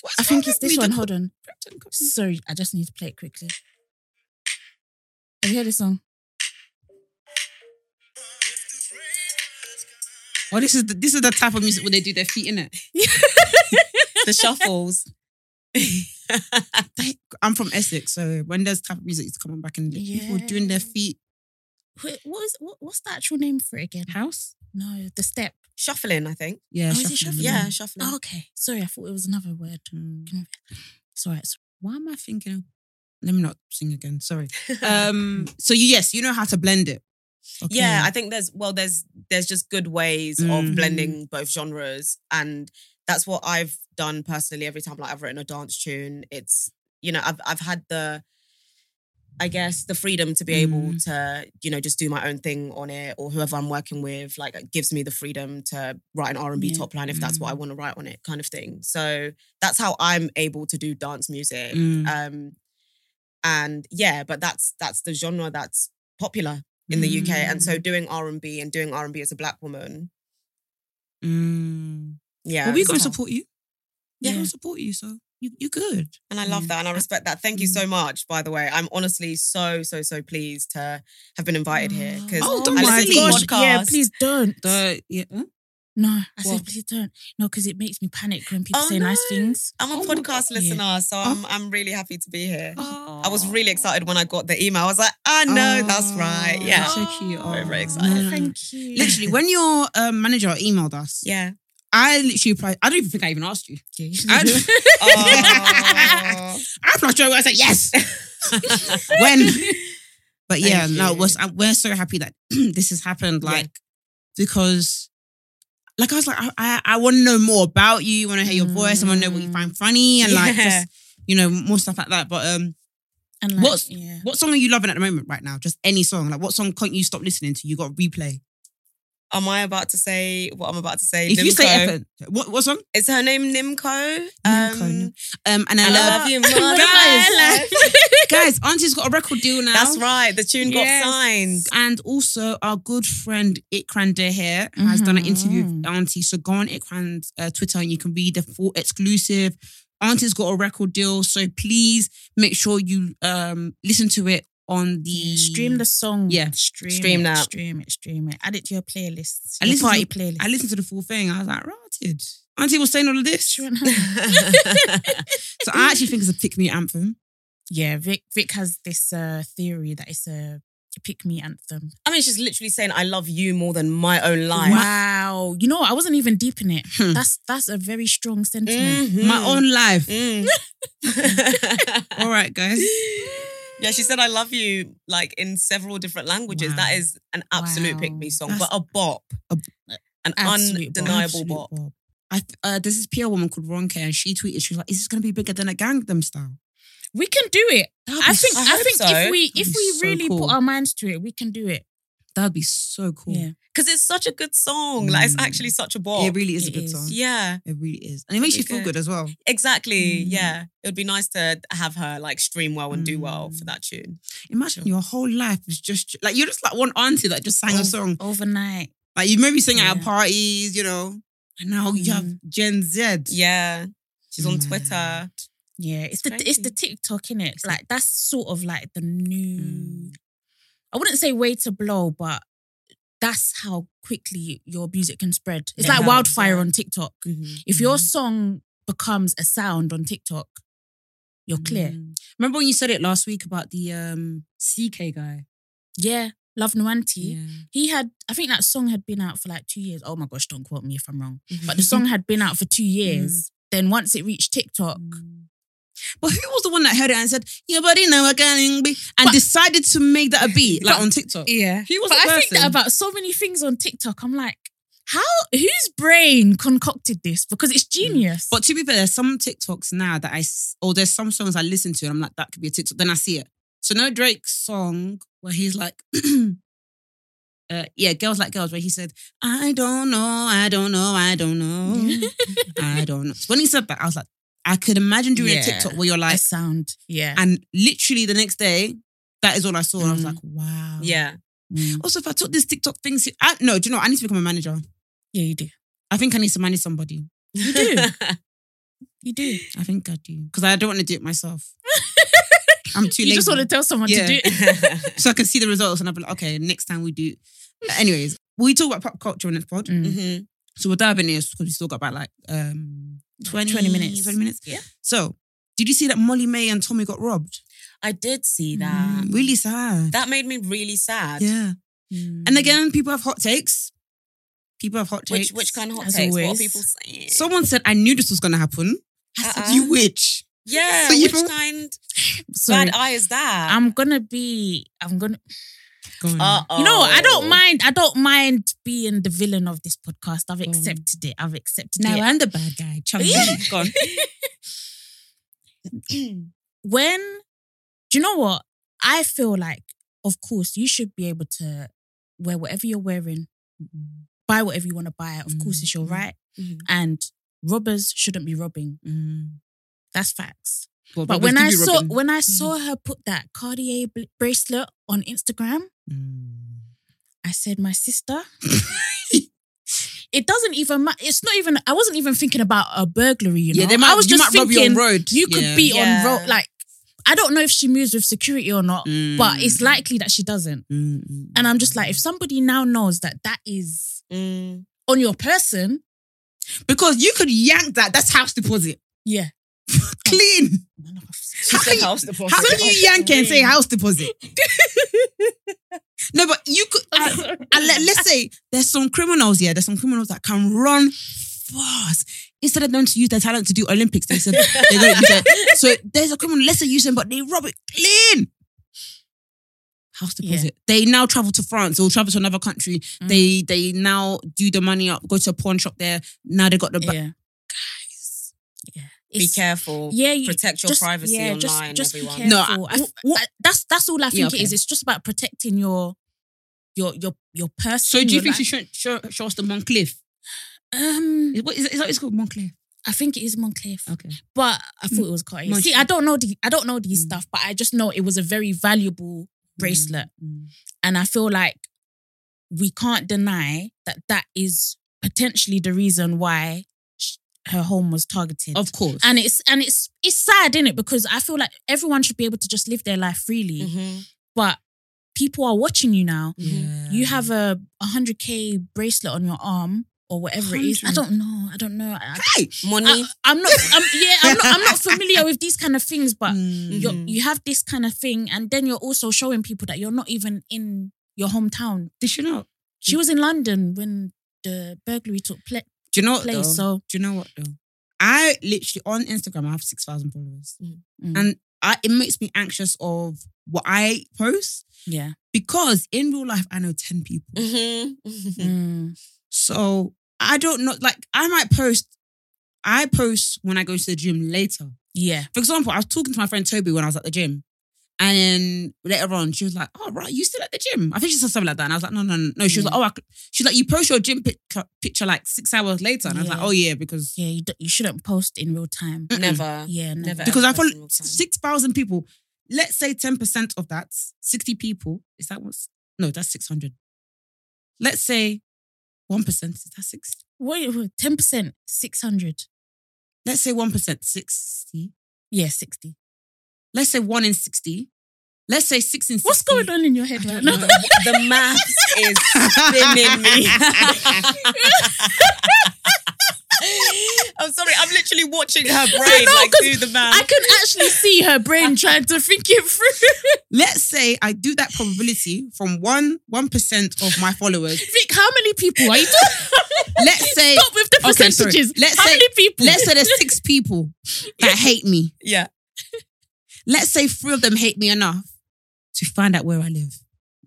What's I think it's this one. Hold on. Sorry, I just need to play it quickly. Have you heard this song? Oh, this is the, this is the type of music where they do their feet in it. (laughs) the shuffles. (laughs) I'm from Essex, so when there's type of music is coming back and people Yeah. doing their feet Wait, what is what, what's the actual name for it again? house. No, the step. Shuffling, I think. Yeah, Oh, is it shuffling. shuffling? Yeah, shuffling. Oh, okay. Sorry, I thought it was another word. Mm. Sorry. it's- Why am I thinking? Of, let me not sing again. Sorry. (laughs) Um. So you yes, you know how to blend it. Okay. Yeah, I think there's well, there's there's just good ways Mhm. of blending both genres, and that's what I've done personally. Every time like I've written a dance tune, it's you know I've I've had the, I guess the freedom to be able Mm. to you know just do my own thing on it, or whoever I'm working with, like it gives me the freedom to write an R and B Yeah. top line if that's what I Mm. want to write on it, kind of thing. So that's how I'm able to do dance music. Mm. Um, and yeah, but that's that's the genre that's popular in the UK. And so doing R and B and doing R and B as a black woman, Mm. yeah, well, we're going to support you. Yeah, Yeah. we'll support you. So you you're good. and I love Mm. that and I respect that. Thank you Mm. so much. By the way, I'm honestly so so so pleased to have been invited here because Oh, don't I worry. listen to Gosh, podcasts. Yeah, please don't. The yeah. huh? No, I said please don't. No, because it makes me panic when people Oh, say nice things. I'm a Oh podcast God. listener, so Oh. I'm I'm really happy to be here. I was really excited when I got the email. I was like, I know that's right. Oh, Yeah, so cute. Very, very Oh, excited. no, no, no. Thank you. Literally, when your um, manager emailed us, yeah. I literally replied. I don't even think I even asked you. I, Oh. (laughs) (laughs) I flushed over. I said yes. (laughs) when, but yeah, Thank no, you. was, we're so happy that (clears throat) this has happened. Yeah. Like because, like I was like, I I, I want to know more about you. Want to hear your voice. I want to know what you find funny and like just you know more stuff like that. But um, and like, What's- yeah. what song are you loving at the moment right now? Just any song. Like what song can't you stop listening to? You got to replay. Am I about to say what I'm about to say? If you say Nimco. Evan, what what song? Is her name Nimco? Nimco, Um, Um, and I, I love, love you (laughs) more Guys. (laughs) guys. Auntie's got a record deal now. That's right. The tune Yes. got signed. And also, our good friend Ikran here has done an interview with Mhm. Auntie. So go on Ikran's uh, Twitter and you can read the full exclusive. Auntie's got a record deal, so please make sure you um listen to it on the stream the song. Yeah, stream, stream it, that. Stream it, stream it. Add it to your playlist. I Your listened party to- playlist. I listened to the full thing. I was like, rotted. Auntie was saying all of this. (laughs) So I actually think it's a pick me anthem. yeah, Vic. Vic has this uh, theory that it's a pick me anthem. I mean, she's literally saying, "I love you more than my own life." Wow. You know. I wasn't even deep in it. Hmm. That's that's a very strong sentiment. Mhm. My own life. Mm. (laughs) (laughs) All right, guys. Yeah, she said I love you like in several different languages. Wow. That is an absolute Wow. pick me song, That's- but a bop. A- an bop. undeniable bop. bop. I th- uh, there's this PR woman called Ronke, and she tweeted, she was like, "Is this going to be bigger than a Gangnam Style?" We can do it. I think I I, think so. if we if we so really cool. put our minds to it, we can do it. That'd be so cool. Yeah. Because it's such a good song. Like it's Mm. actually such a ball. It really is a good is. song. yeah, It really is, and it makes Really you feel good. good as well. exactly. Mm. Yeah. It would be nice to have her like stream well and do well Mm. for that tune. Imagine your whole life is just like you're just like one auntie that just sang a song. overnight. Like you maybe sing at parties, you know, and now you have Mm. Gen Z. Yeah. She's on. Twitter. Yeah, it's, It's the it's the. TikTok in it. Like that's sort of like the new. Mm. I wouldn't say way to blow, but that's how quickly your music can spread. It's Yeah. like wildfire Yeah. on TikTok. If your song becomes a sound on TikTok, you're clear. Mm. Remember when you said it last week about the um CKay guy? Yeah, Love Nwantiti. Yeah. He had, I think that song had been out for like two years. Oh my gosh, don't quote me if I'm wrong. Mm-hmm. But the song had been out for two (laughs) years. Then once it reached TikTok, But who was the one that heard it and said, "Your body now be," and But- decided to make that a beat like But- on TikTok? yeah. Who was But I think that about so many things on TikTok. I'm like, how, whose brain concocted this? Because it's genius. But to be fair, there's some TikToks now that I or there's some songs I listen to and I'm like, that could be a TikTok. Then I see it. So no Drake's song where he's like, (clears throat) uh, yeah, girls like girls, where he said, I don't know, I don't know, I don't know, (laughs) I don't know. When he said that, I was like, I could imagine doing a TikTok where you're like, sound, yeah. and literally the next day, that is all I saw. And I was Mm. like, wow. Yeah. Mm. Also, if I took this TikTok thing, I, no, do you know? what? I need to become a manager. Yeah, you do. I think I need to manage somebody. You do. (laughs) You do. I think I do because I don't want to do it myself. (laughs) I'm too You lazy. just want to tell someone Yeah. to do it. (laughs) so I can see the results and I'll be like, okay, next time we do. Anyways, we talk about pop culture in this pod. Mm. Mhm. So we're diving in because we still got about like um 20, 20 minutes. 20 minutes. Yeah. So did you see that Molly-Mae and Tommy got robbed? I did see that. Mm, really sad. That made me really sad. yeah. Mm. And again, people have hot takes. People have hot takes. Which which kind of hot As takes? What are people saying? Someone said, I knew this was going to happen. I said, Uh-uh. you witch. yeah, So you which kind (laughs) Sorry. bad eye is that? I'm gonna be. I'm gonna. Uh-oh. You know. I don't mind. I don't mind being the villain of this podcast. I've accepted it. I've accepted now it. I'm the bad guy. Chunky. Yeah. Go on. (laughs) when do you know what I feel like? Of course, you should be able to wear whatever you're wearing, buy whatever you want to buy. Of course, it's your Mhm. right, Mhm. and robbers shouldn't be robbing. Mm. That's facts. Well, But when I be saw when I saw her put that Cartier bl- bracelet on Instagram, Mm. I said, "My sister." (laughs) it doesn't even matter. It's not even. I wasn't even thinking about a burglary. You know, Yeah, they might, I was you just might rob thinking you on road. you could Yeah. be Yeah. on road. Like I don't know if she moves with security or not, but it's Mm. likely that she doesn't. Mm, mm, And I'm just mm. like, if somebody now knows that that is Mm. on your person, because you could yank that. That's house deposit. yeah. (laughs) Clean. She How said can you- house deposit. How can you yank it and say house deposit? (laughs) no, but you could. I'm And, sorry. and let, let's say there's some criminals here. There's some criminals that can run fast. Instead of them to use their talent to do Olympics, they said (laughs) they don't use it. So there's a criminal. Let's say use them, but they rob it clean. House Yeah. deposit. They now travel to France or travel to another country. Mm. They they now do the money up, go to a pawn shop there. Now they got the ba- yeah. guys. Yeah. Be careful. Yeah, you, Protect your just- privacy yeah, online, Just, just everyone. be No, careful. I- I f- what- I- that's that's all I think Yeah, okay. is. It's just about protecting your your your your person. So do you your think she life. should show, show us the Moncliffe? Um, Is, what, is, that- is that it's called? Moncliffe. I think it is Moncliffe, Okay. but I thought it was Cartier. Mon- See, I don't know the I don't know these Mm. stuff, but I just know it was a very valuable bracelet. Mm, And I feel like we can't deny that that is potentially the reason why sh- her home was targeted. Of course. and it's and it's it's sad, in it? Because I feel like everyone should be able to just live their life freely, Mhm. but people are watching you now. yeah. You have a 100k bracelet on your arm or whatever it is. I don't know. I don't know. I, Hey, Money. I, am not. I'm, yeah, I'm not. I'm not familiar with these kind of things, but Mm. Mhm. you have this kind of thing, and then you're also showing people that you're not even in your hometown. did you know? She was in London when the burglary took place. Do you know what? Place, though? so- do you know what though? I literally on Instagram I have six thousand followers, Mm. and I, it makes me anxious of what I post Yeah. because in real life I know ten people. Mhm. (laughs) Mm. So I don't know. Like I might post. I post when I go to the gym later. Yeah. For example, I was talking to my friend Toby when I was at the gym. And then later on, she was like, "Oh, right, you still at the gym?" I think she said something like that, and I was like, "No, no, no." no. She was Yeah. like, "Oh, I, c-" she's like, you post your gym picture, uh, picture like six hours later," and I was like, "Oh yeah, because Yeah. You, d- you shouldn't post in real time. Never. Yeah. Never. Never. because I ever follow six thousand people. Let's say ten percent of that, sixty people. Is that what's no? That's six hundred. Let's say one percent. Is that six? What? Ten percent. Six hundred. Let's say one percent, sixty. Yeah. Sixty. Let's say one in sixty. Let's say six in 60. What's going on in your head right now? the maths is spinning me. I'm sorry, I'm literally watching her brain know, like 'cause do the math. I can actually see her brain trying to think it through. Let's say I do that probability from one one percent of my followers. Vic, how many people are you talking? (laughs) Let's say Stop with the Okay, percentages. Let's how say- many people? let's say there's six people that (laughs) hate me. yeah. Let's say three of them hate me enough to find out where I live.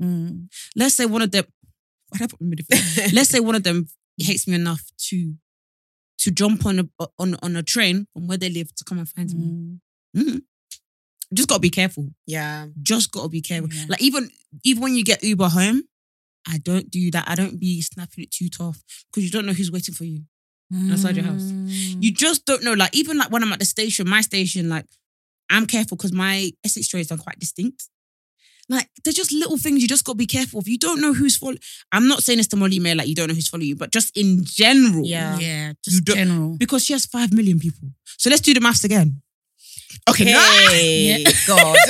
Mm. Let's say one of them. Why did I put them in different- (laughs) Let's say one of them hates me enough to to jump on a on on a train from where they live to come and find me. Mm. Mhm. Just gotta be careful. Yeah. Just gotta be careful. Yeah. Like even even when you get Uber home, I don't do that. I don't be snapping it too tough because you don't know who's waiting for you. Outside your house. Mm. You just don't know. Like even like when I'm at the station, my station, like I'm careful because my Essex trains are quite distinct. Like they're just little things you just gotta be careful of. You don't know who's following. I'm not saying this to Molly-Mae, like you don't know who's following you, but just in general. Yeah. yeah, just don't- general. Because she has five million people. So let's do the maths again. Okay. no. Hey, (laughs) Yeah. (laughs) God. (laughs)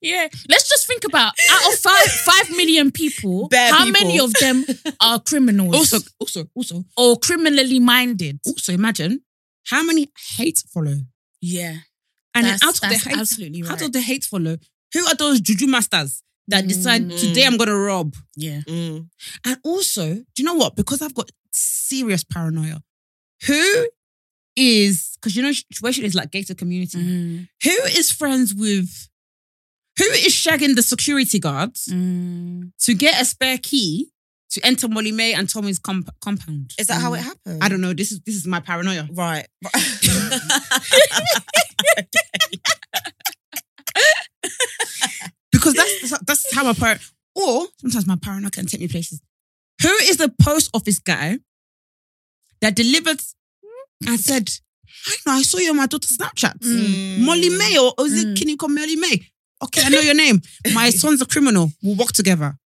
Yeah, let's just think about out of five five million people, Bare how people. many of them are criminals Also, also, also, or criminally minded? also imagine how many hate follow. Yeah, And That's- then out of the hate, absolutely out of the hate follow, who are those juju masters that decide Mm. today I'm gonna rob? yeah. Mm. And also, do you know what? Because I've got serious paranoia. Who is because you know situation is like gated community. Mm, Who is friends with? Who is shagging the security guards mm. to get a spare key to enter Molly-Mae and Tommy's comp- compound? Is that how it happened? I don't know. This is this is my paranoia. Right. (laughs) (laughs) because that's that's how my parent. Or sometimes my paranoia can take me places. Who is the post office guy that delivered and said, "I know, I saw you on my daughter's Snapchat, Mm. Molly-Mae, or is it Mm. can you call Molly-Mae? Okay, I know your name. My son's a criminal. We'll work together.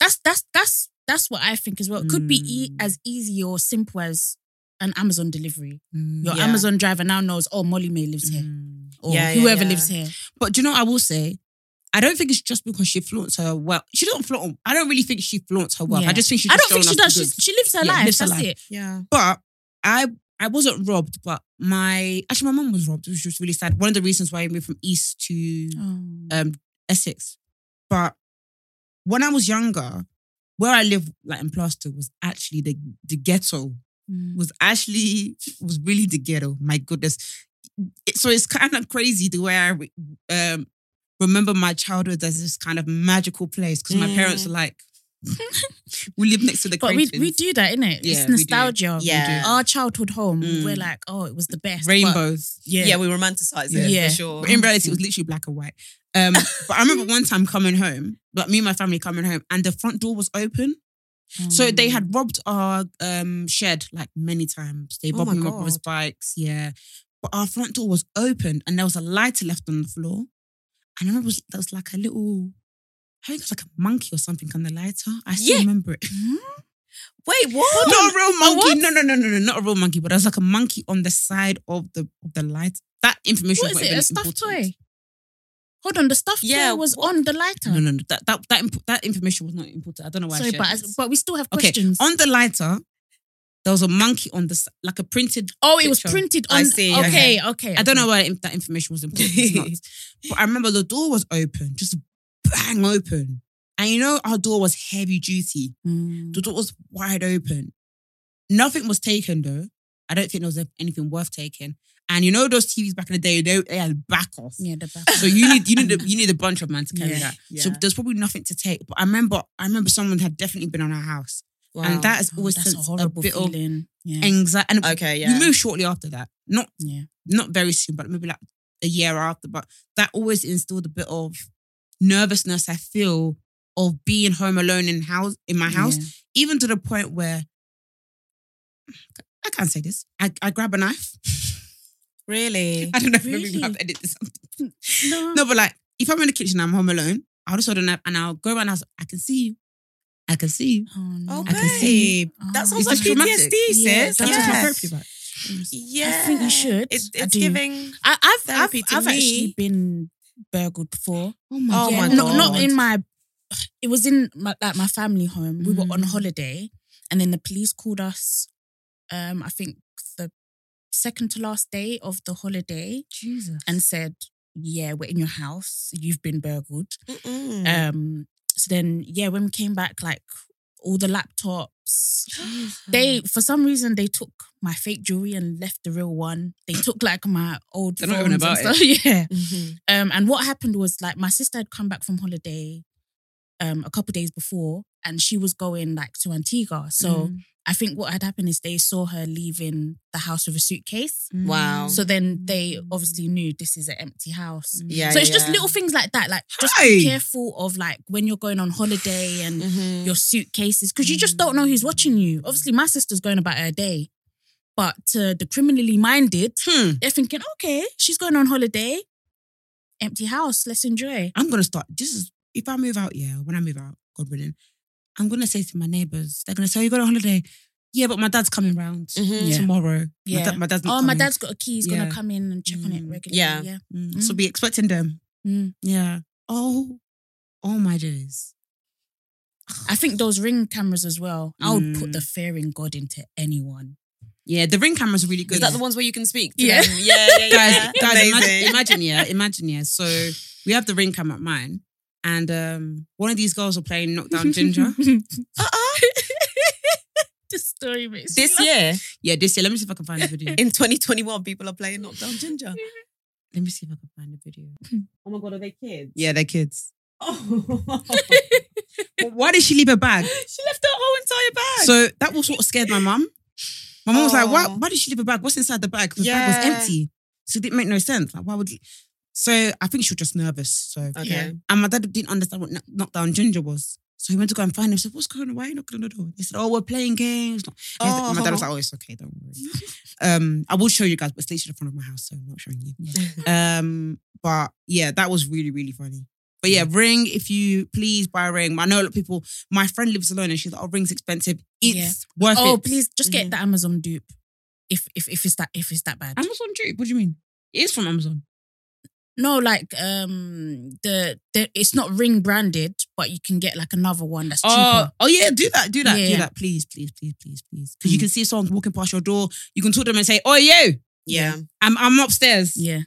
That's that's that's that's what I think as well. It could be e- Mm. as easy or simple as an Amazon delivery. Your Yeah. Amazon driver now knows, oh, Molly-Mae lives here, Mm. or Yeah, yeah, whoever yeah. lives here. But do you know, what I will say, I don't think it's just because she flaunts her well. She doesn't flaunt. I don't really think she flaunts her wealth. Yeah. I just think she's. I don't think she does. the She's, she lives her Yeah, life. lives her That's life. it. yeah. But I I wasn't robbed, but my actually my mum was robbed, which was really sad. One of the reasons why I moved from East to Oh. um Essex. But when I was younger, where I live, like in Plaistow, was actually the the ghetto. Mm. Was actually was really the ghetto. My goodness. It- so it's kind of crazy the way I um remember my childhood as this kind of magical place because my Mm. parents were like, (laughs) we live next to the. But we, we do that, innit? Yeah, it's we do. nostalgia. Yeah. Our childhood home, Mm. we're like, oh, it was the best. but- rainbows. yeah. Yeah. we romanticize it Yeah. for sure. But in reality, it was literally black and white. Um, (laughs) but I remember one time coming home, like me and my family coming home, and the front door was open. So they Mm. had robbed our um, shed like many times. They Oh robbed my me with my brother's bikes, yeah. But our front door was open, and there was a lighter left on the floor. And I remember was, there was like a little, I think it was like a monkey or something on the lighter. I still Yeah. remember it. Hmm? Wait, what? Not a real monkey. No, no, no, no, no, not a real monkey. But there was like a monkey on the side of the of the light. That information What is it? A stuffed toy? Hold on, the stuff Yeah, yeah was on the lighter. No, no, no. That that that, imp- that information was not important. I don't know why. I Sorry, shared but this. but we still have okay, questions. on the lighter, there was a monkey on the s- like a printed. oh, it was picture. printed on. I see, Okay, okay. I don't know why that information was important. It's not. (laughs) but I remember the door was open, just bang open, and you know our door was heavy duty. Mm. The door was wide open. Nothing was taken though. I don't think there was anything worth taking. And you know those TVs back in the day, they, they had back off. Yeah, the back. So you need you need a, you need a bunch of man to carry Yeah, that. So there's probably nothing to take. But I remember I remember someone had definitely been on our house, Wow. and that has Oh, always that's a sent a, horrible bit of. Yeah, anxiety. And Okay, yeah. we moved shortly after that. Not yeah. not very soon, but maybe like a year after. But that always instilled a bit of nervousness. I feel of being home alone in house in my house, Yeah. even to the point where I can't say this. I, I grab a knife. (laughs) Really? I don't know if maybe we have to edit this. No, No, but like if I'm in the kitchen, I'm home alone. I'll just hold a knife and I'll go around the house. I can see you. I can see you. Oh, no. I can see- Okay. Oh. That sounds It's like just. PTSD, Yeah, sis. That's Yeah. what my Yeah. therapy about. Yeah. I think you should. It's, I it's do. giving. I, I've I've, I've actually been burgled before. Oh my Oh god. my not not in my. It was in my, like my family home. We were on Mm. holiday, and then the police called us. Um, I think the second to last day of the holiday, Jesus. and said, "Yeah, we're in your house. You've been burgled." Mm-mm. Um, so then yeah, when we came back, like all the laptops, they for some reason they took my fake jewelry and left the real one. They took like my old They're not even phones and about stuff. (laughs) Yeah. Mhm. Um, and what happened was like my sister had come back from holiday um a couple days before and she was going like to Antigua. So Mm. I think what had happened is they saw her leaving the house with a suitcase. Wow. So then they obviously knew this is an empty house. Yeah. so it's just little things like that. Like just Hey. be careful of like when you're going on holiday and Mhm. your suitcases because you just don't know who's watching you. Obviously, my sister's going about her day, but to the criminally minded, Hmm. they're thinking, okay, she's going on holiday, empty house, let's enjoy. I'm gonna start. This is if I move out, yeah, when I move out, God willing, I'm gonna say to my neighbors, they're gonna say, "Oh, you got a holiday." Yeah, but my dad's coming round Mhm. Yeah. tomorrow. My, Yeah. my dad's not Oh, my dad's got a key. He's Yeah. gonna come in and check on it Mm. regularly. Yeah. yeah. Mm, So be expecting them. Mm. Yeah. Oh, oh my days. I think those ring cameras as well. I would put Mm. the fear in God into anyone. Yeah, the ring camera's are really good. Is that the ones where you can speak? To Yeah. Them? Yeah. Yeah. guys, yeah. guys, imagine, imagine, yeah, imagine, yeah. So we have the ring cam at mine, and um, one of these girls were playing Knockdown (laughs) Ginger. Uh-uh. (laughs) the story makes This laugh. year yeah, this year. Let me see if I can find the video. in 2021, people are playing Knockdown Ginger. (laughs) Let me see if I can find the video. Oh my god, are they kids? Yeah, they're kids. Oh. But why did she leave her bag? she left her whole entire bag. So that was what scared my mum. My mum was like, why, Oh. why did she leave her bag? What's inside the bag? Because the bag was empty. So it didn't make no sense. Like, why would you? So I think she was just nervous. So okay. And my dad didn't understand what knock- knockdown ginger was. So he went to go and find him. Said, "What's going on? Why are you knocking on the door?" He said, "Oh, we're playing games." And he's- My dad was like, "Oh, it's okay, don't worry." (laughs) um, I will show you guys, but it's literally in front of my house, so I'm not showing you. (laughs) Um, but yeah, that was really really funny. But yeah, ring if you please buy a ring. I know a lot of people. My friend lives alone, and she's like, "Oh, ring's expensive. It's Yeah. worth Oh, it." Oh, please just get the Amazon dupe. If if if it's that if it's that bad. Amazon Dupe. What do you mean? It is from Amazon. No, like um the, the it's not ring branded, but you can get like another one that's cheaper. Oh, oh yeah, do that, do that, Yeah, do yeah. that, please, please, please, please, please. Because you Mm. can see someone walking past your door. You can talk to them and say, "Oh, you, Yeah. I'm I'm upstairs yeah.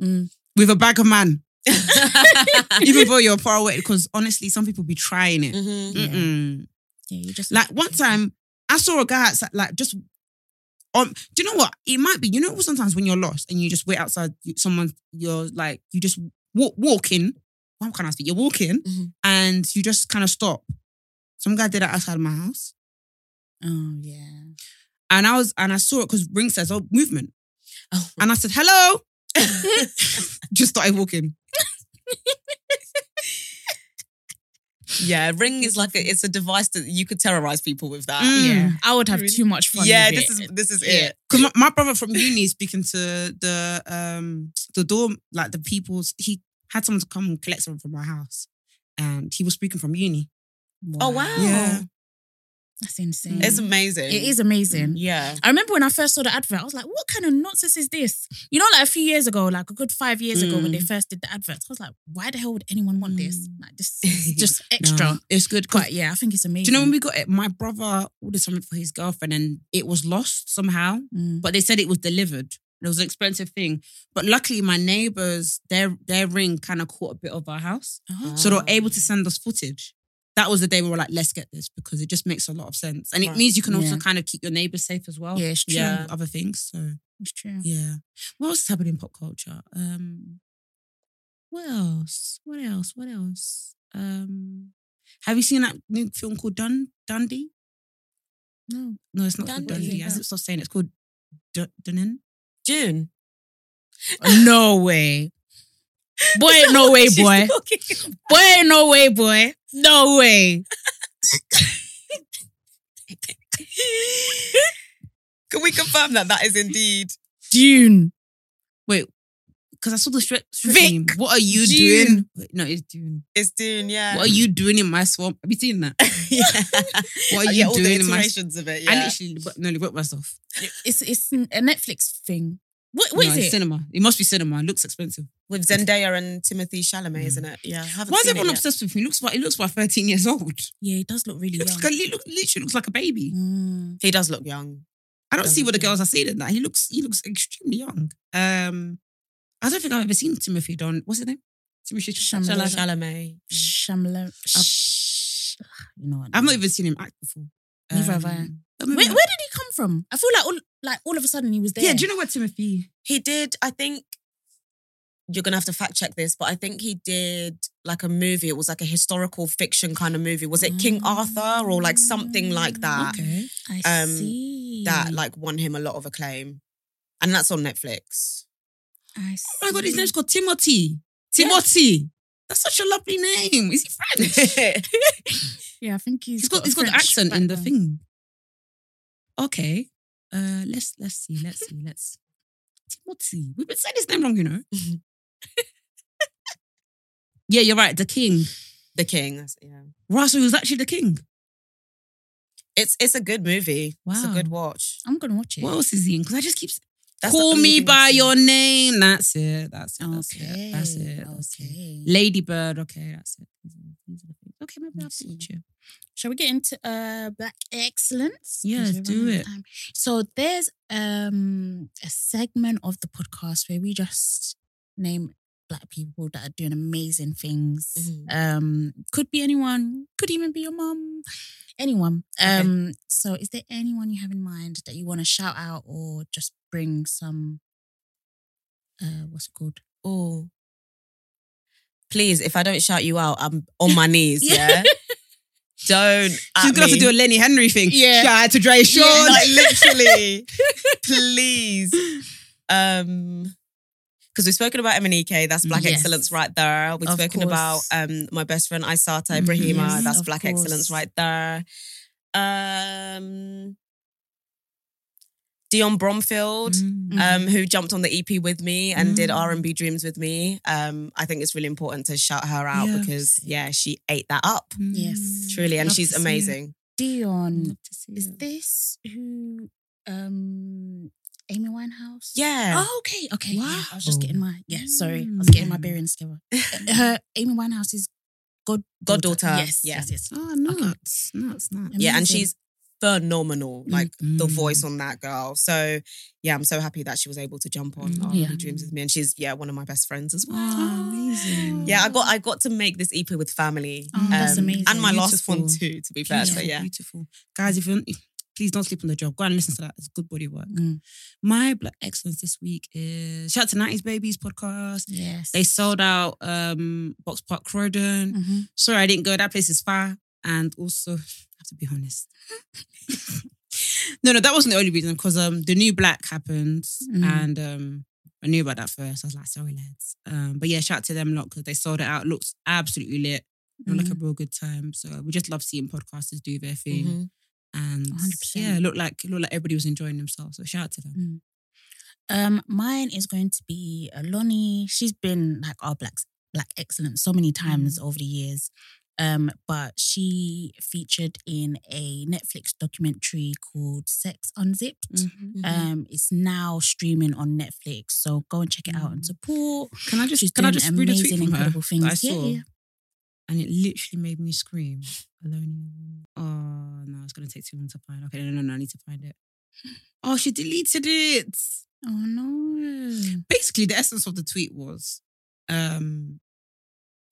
Mm. with a bag of man." (laughs) Even though you're far away, because honestly, some people be trying it. Mhm. Yeah. Mm-mm. Yeah, you just Like one time, I saw a guy outside, like just. Um, do you know what? It might be. You know, sometimes when you're lost and you just wait outside someone, you're like, you just walk walking. How can I speak? You're walking Mhm. and you just kind of stop. Some guy did that outside my house. Oh yeah. And I was, and I saw it because Ring says, "Oh, movement," Oh. and I said, "Hello." (laughs) (laughs) Just started walking. (laughs) yeah, ring is like a, it's a device that you could terrorize people with that. Mm. Yeah. I would have too much fun. Yeah, with this it. is this is Yeah. it. Because my, my brother from uni is speaking to the um the door, like the people's. He had someone to come and collect something from my house, and he was speaking from uni. Oh wow. Yeah. That's insane. It's amazing. it is amazing. Yeah. I remember when I first saw the advert, I was like, what kind of nonsense is this? You know, like a few years ago, like a good five years ago when they first did the adverts, I was like, why the hell would anyone want this? Like, this is just (laughs) extra. No, it's good. But yeah, I think it's amazing. Do you know when we got it? My brother ordered something for his girlfriend and it was lost somehow, Mm. but they said it was delivered. It was an expensive thing. But luckily, my neighbors, their their ring kind of caught a bit of our house. Oh. So they were able to send us footage. That was the day we were like, let's get this because it just makes a lot of sense. And it Right. means you can also Yeah. kind of keep your neighbors safe as well. Yeah, it's true. Yeah, other things. So It's true. yeah. What else is happening in pop culture? Um what else? What else? What else? Um have you seen that new film called Dun Dundee? No. No, it's not called Dundee, Dundee. I no. stop saying it's called Dun- Dunnin. June. No way. Boy, no way, boy. Boy, no way, boy. No way. Can we confirm that that is indeed Dune. Wait, because I saw the strip Vic. name. What are you Dune. doing? Wait, no, it's Dune. it's Dune? Yeah. What are you doing in my swamp? Have you seen that? (laughs) yeah. What are Yeah, you all the doing in my? of it? I Yeah. literally nearly wrote myself. It's it's a Netflix thing. What what no, is it? Cinema. It must be cinema. It looks expensive. With Zendaya and Timothy Chalamet, isn't it? Yeah. Why is everyone obsessed with him? He looks like he looks like 13 years old. Yeah, he does look really He looks young. like a, he look, literally looks like a baby. Mm. He does look young. I don't see what the girls are seeing in that. He looks he looks extremely young. Um, I don't think I've ever seen Timothy Don. What's his name? Timothy Chalamet. Chalamet. Chalamet. yeah. Shamla. Sh- you know what? I've not even seen him act before. Neither have I. Um, Where, where did he come from? I feel like all like all of a sudden he was there. Yeah, do you know what Timothy? He did, I think you're gonna have to fact check this, but I think he did like a movie. It was like a historical fiction kind of movie. Was it King Arthur or like something like that? Okay. I um, see. That like won him a lot of acclaim. And that's on Netflix. I see. Oh my god, his name's called Timothy. Timothy. That's such a lovely name. Is he French? (laughs) Yeah, I think he's he's got a he's got the French accent in the thing. Okay. Uh let's let's see, let's see, let's Timothy. We've been saying his name wrong, you know. (laughs) yeah, you're right. The king. The King. Yeah. Russell was actually the king. It's it's a good movie. It's a good watch. I'm gonna watch it. What else is he in? Because I just keep s- That's call me by seen. your name. That's it. That's it. That's okay. it. That's it. That's it. okay. Ladybird. Okay, that's it. These are- these are the things. Okay, maybe I'll you. Shall we get into uh black excellence? Yeah, 'Cause do it. time. So there's um a segment of the podcast where we just name black people that are doing amazing things. Mhm. Um, could be anyone, could even be your mom, anyone. Okay. Um, so is there anyone you have in mind that you want to shout out or just bring some? Uh, what's it called? Oh. Please, if I don't shout you out, I'm on my knees. Yeah. (laughs) Don't. She's gonna have to do a Lenny Henry thing. Yeah. Shout out to Dre Sean. Yeah, like (laughs) literally. (laughs) Please. Um because we've spoken about MNEK, that's Black Yes. Excellence right there. We've Of spoken about um my best friend Isata Mhm. Ibrahima, Yes, that's Black course. Excellence right there. Um Dionne Bromfield, Mm. um, who jumped on the EP with me and did Mm. R and B Dreams with me. Um, I think it's really important to shout her out Yeah. because yeah, she ate that up Yes. truly, and Love she's to see amazing. Dionne. Love to see Is it. this who um Amy Winehouse? Yeah, Oh, okay, okay. Yeah, I was just Wow. getting my yeah. Sorry, I was getting my Mm. bearings together. (laughs) Her Amy Winehouse is god Goddaughter, Yes, yeah. yes, yes. Oh, nuts. Nuts, nuts. yeah, and she's phenomenal. Like the Mm. voice on that girl. So yeah, I'm so happy that she was able to jump on Mm. R&B Yeah. Dreams with me, and she's yeah one of my best friends as well. Oh, amazing. Yeah, I got I got to make this EP with family. Oh, that's amazing. And my last one too, to be fair. So Beautiful, yeah. beautiful. Guys, if you please don't sleep on the job. Go and listen to that. It's good body work. Mm. My black excellence this week is shout out to 90s Babies podcast. Yes. They sold out um Boxpark Croydon. Mhm. Sorry, I didn't go. That place is far. And also, to be honest. (laughs) no, no, that wasn't the only reason because um the new black happened Mm. and um I knew about that first. I was like, sorry, lads. Um, but yeah, shout out to them lot because they sold it out. Looks absolutely lit. Looked like a Mm-hmm. real good time. So we just love seeing podcasters do their thing. Mhm. And 100%. yeah, looked like looked like everybody was enjoying themselves. So shout out to them. Um, mine is going to be Lonnie. She's been like our black black excellence so many times over the years. Um, but she featured in a Netflix documentary called Sex Unzipped. Mm-hmm. Um, it's now streaming on Netflix, so go and check it out and Mm. support. Can I just She's can I just read a tweet from her incredible things. that I Yeah, saw? yeah. And it literally made me scream. Alone. Oh no, it's gonna take too long to find. Okay, no, no, no, I need to find it. (sighs) Oh, she deleted it. Oh no. Basically, the essence of the tweet was, um,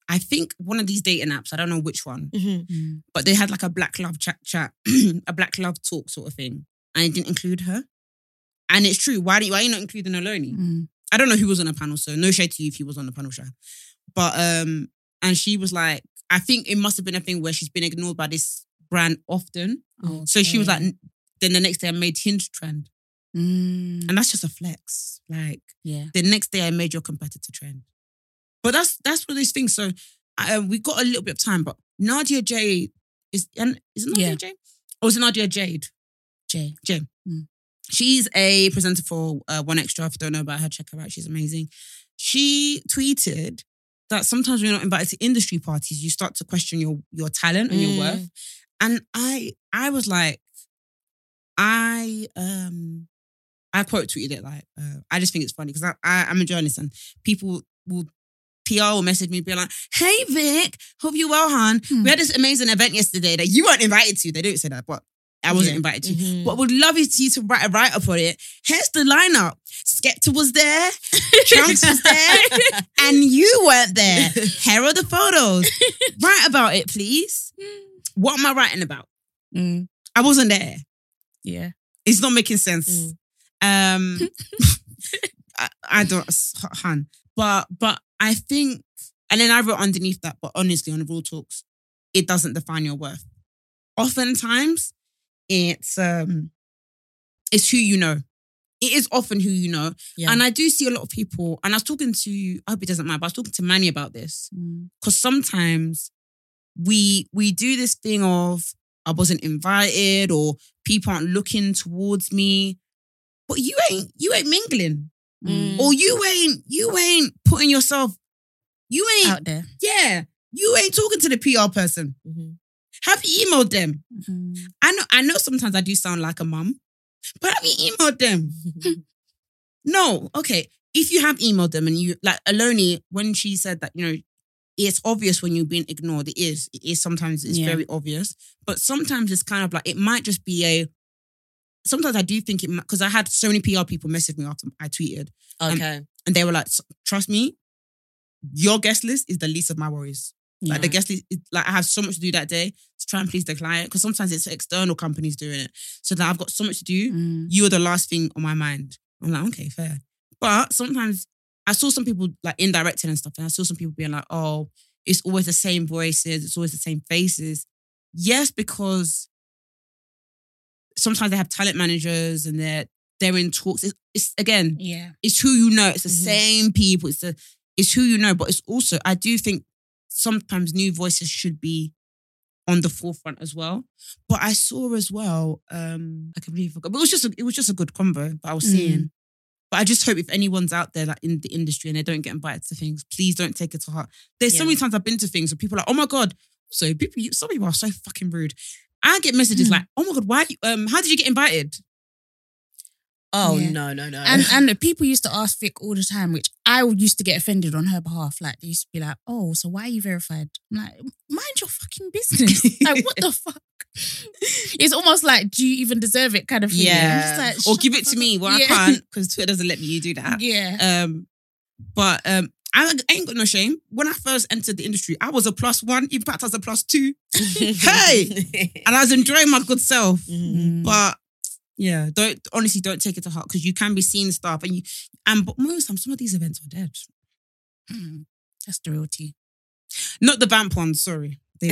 I think one of these dating apps. I don't know which one, Mhm. Mm. but they had like a black love chat, chat, (clears throat) a black love talk sort of thing, and it didn't include her. And it's true. Why do you, why are you not including Oloni? Mm. I don't know who was on the panel, so no shade to you if he was on the panel, Sha. But um, and she was like, I think it must have been a thing where she's been ignored by this brand often. So she was like, then the next day I made Hinge trend, Mm. and that's just a flex. Like yeah. the next day I made your competitor trend. But that's that's one of these things. So I, um, we got a little bit of time, but Nadia Jade is and is it Nadia Yeah. Jade? Or is it Nadia Jade? Jay. Jay. She's a presenter for uh, 1Xtra. If you don't know about her, check her out. She's amazing. She tweeted that sometimes when you're not invited to industry parties, you start to question your your talent and your Mm. worth. And I I was like, I um I quote tweeted it like, uh, I just think it's funny because I, I I'm a journalist and people will PR will message me, be like, "Hey Vic, hope you well, hon. Hmm. We had this amazing event yesterday that you weren't invited to. They don't say that, but I wasn't Yeah. invited to. Mhm. But would love you to, you to write a write up on it. Here's the lineup. Skepta was there, (laughs) Trunks was there, (laughs) and you weren't there. Here are the photos. (laughs) write about it, please. What am I writing about? Mm. I wasn't there. Yeah. It's not making sense. Mm. Um, I, I don't, Han. But but I think, and then I wrote underneath that. But honestly, on the Real Talks, it doesn't define your worth. Oftentimes, it's um, it's who you know. It is often who you know, Yeah. and I do see a lot of people. And I was talking to, I hope it doesn't matter, but I was talking to Manny about this Mm. because sometimes we we do this thing of I wasn't invited or people aren't looking towards me, but you ain't you ain't mingling Mm. or you ain't you ain't putting yourself you ain't Out there. yeah you ain't talking to the PR person. Mhm. Have you emailed them? Mhm. I know I know sometimes I do sound like a mum, but have you emailed them? (laughs) No, okay. If you have emailed them and you like Oloni, when she said that, you know, it's obvious when you're being ignored. It is. It is sometimes it's Yeah. very obvious. But sometimes it's kind of like it might just be a sometimes I do think it because I had so many PR people message me after I tweeted Okay. and they were like, trust me, your guest list is the least of my worries. Like the guest list, is, like I have so much to do that day to try and please the client because sometimes it's external companies doing it. So that I've got so much to do Mm. you're the last thing on my mind. I'm like, okay, fair. But sometimes I saw some people like indirecting and stuff, and I saw some people being like, oh, it's always the same voices, it's always the same faces. Yes, because sometimes they have talent managers and they're they're in talks. It's, it's again, Yeah. it's who you know. It's the Mhm. same people. It's the it's who you know. But it's also I do think sometimes new voices should be on the forefront as well. But I saw as well. um I completely forgot. But it was just a, it was just a good combo. But I was Mm. seeing. But I just hope if anyone's out there like in the industry and they don't get invited to things, please don't take it to heart. There's so many times I've been to things where people are like, oh my god. So people, some people are so fucking rude. I get messages Mm. like, oh my god, why? Um, how did you get invited? Oh Yeah. no, no, no. And and the (laughs) people used to ask Vic all the time, which I used to get offended on her behalf. Like they used to be like, "Oh, so why are you verified?" I'm like, "Mind your fucking business." (laughs) like, what the fuck? It's almost like, do you even deserve it? Kind of thing. I'm Yeah. just like, or shut give the it to fuck me. up. Well, (laughs) yeah. I can't because Twitter doesn't let me do that. Yeah. Um, but um, I ain't got no shame. When I first entered the industry, I was a plus one. In fact, I was a plus two, (laughs) hey! and I was enjoying my good self. Mhm. But yeah, don't honestly don't take it to heart because you can be seeing stuff and you and but most times some of these events are dead. Mm. That's the real tea. Not the vamp ones. Sorry, they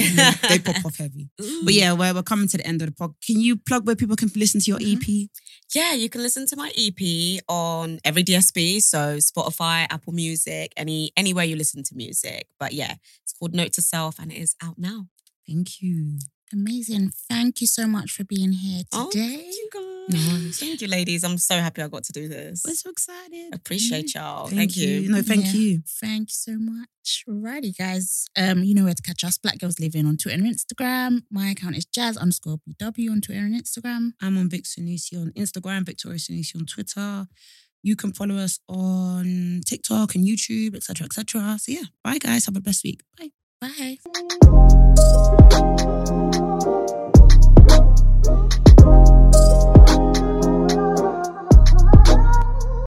they pop off heavy. (laughs) But yeah, we're we're coming to the end of the pod. Can you plug where people can listen to your mm-hmm. E EP? Yeah, you can listen to my EP on every DSP, so Spotify, Apple Music, any anywhere you listen to music. But yeah, it's called Note to Self and it is out now. Thank you. Amazing. Thank you so much for being here Oh, today. you No, Thank you, ladies. I'm so happy I got to do this. we're so excited. Appreciate y'all. Thank, Thank, you. you. No, thank Yeah. you. Thank you so much. Alrighty, guys. Um, you know where to catch us. Black Girls Living on Twitter and Instagram. My account is jazz underscore BW on Twitter and Instagram. I'm on Vic Sanusi on Instagram, Victoria Sanusi on Twitter. You can follow us on TikTok and YouTube, etc., etc. So yeah, bye guys. Have a blessed week. Bye. Bye.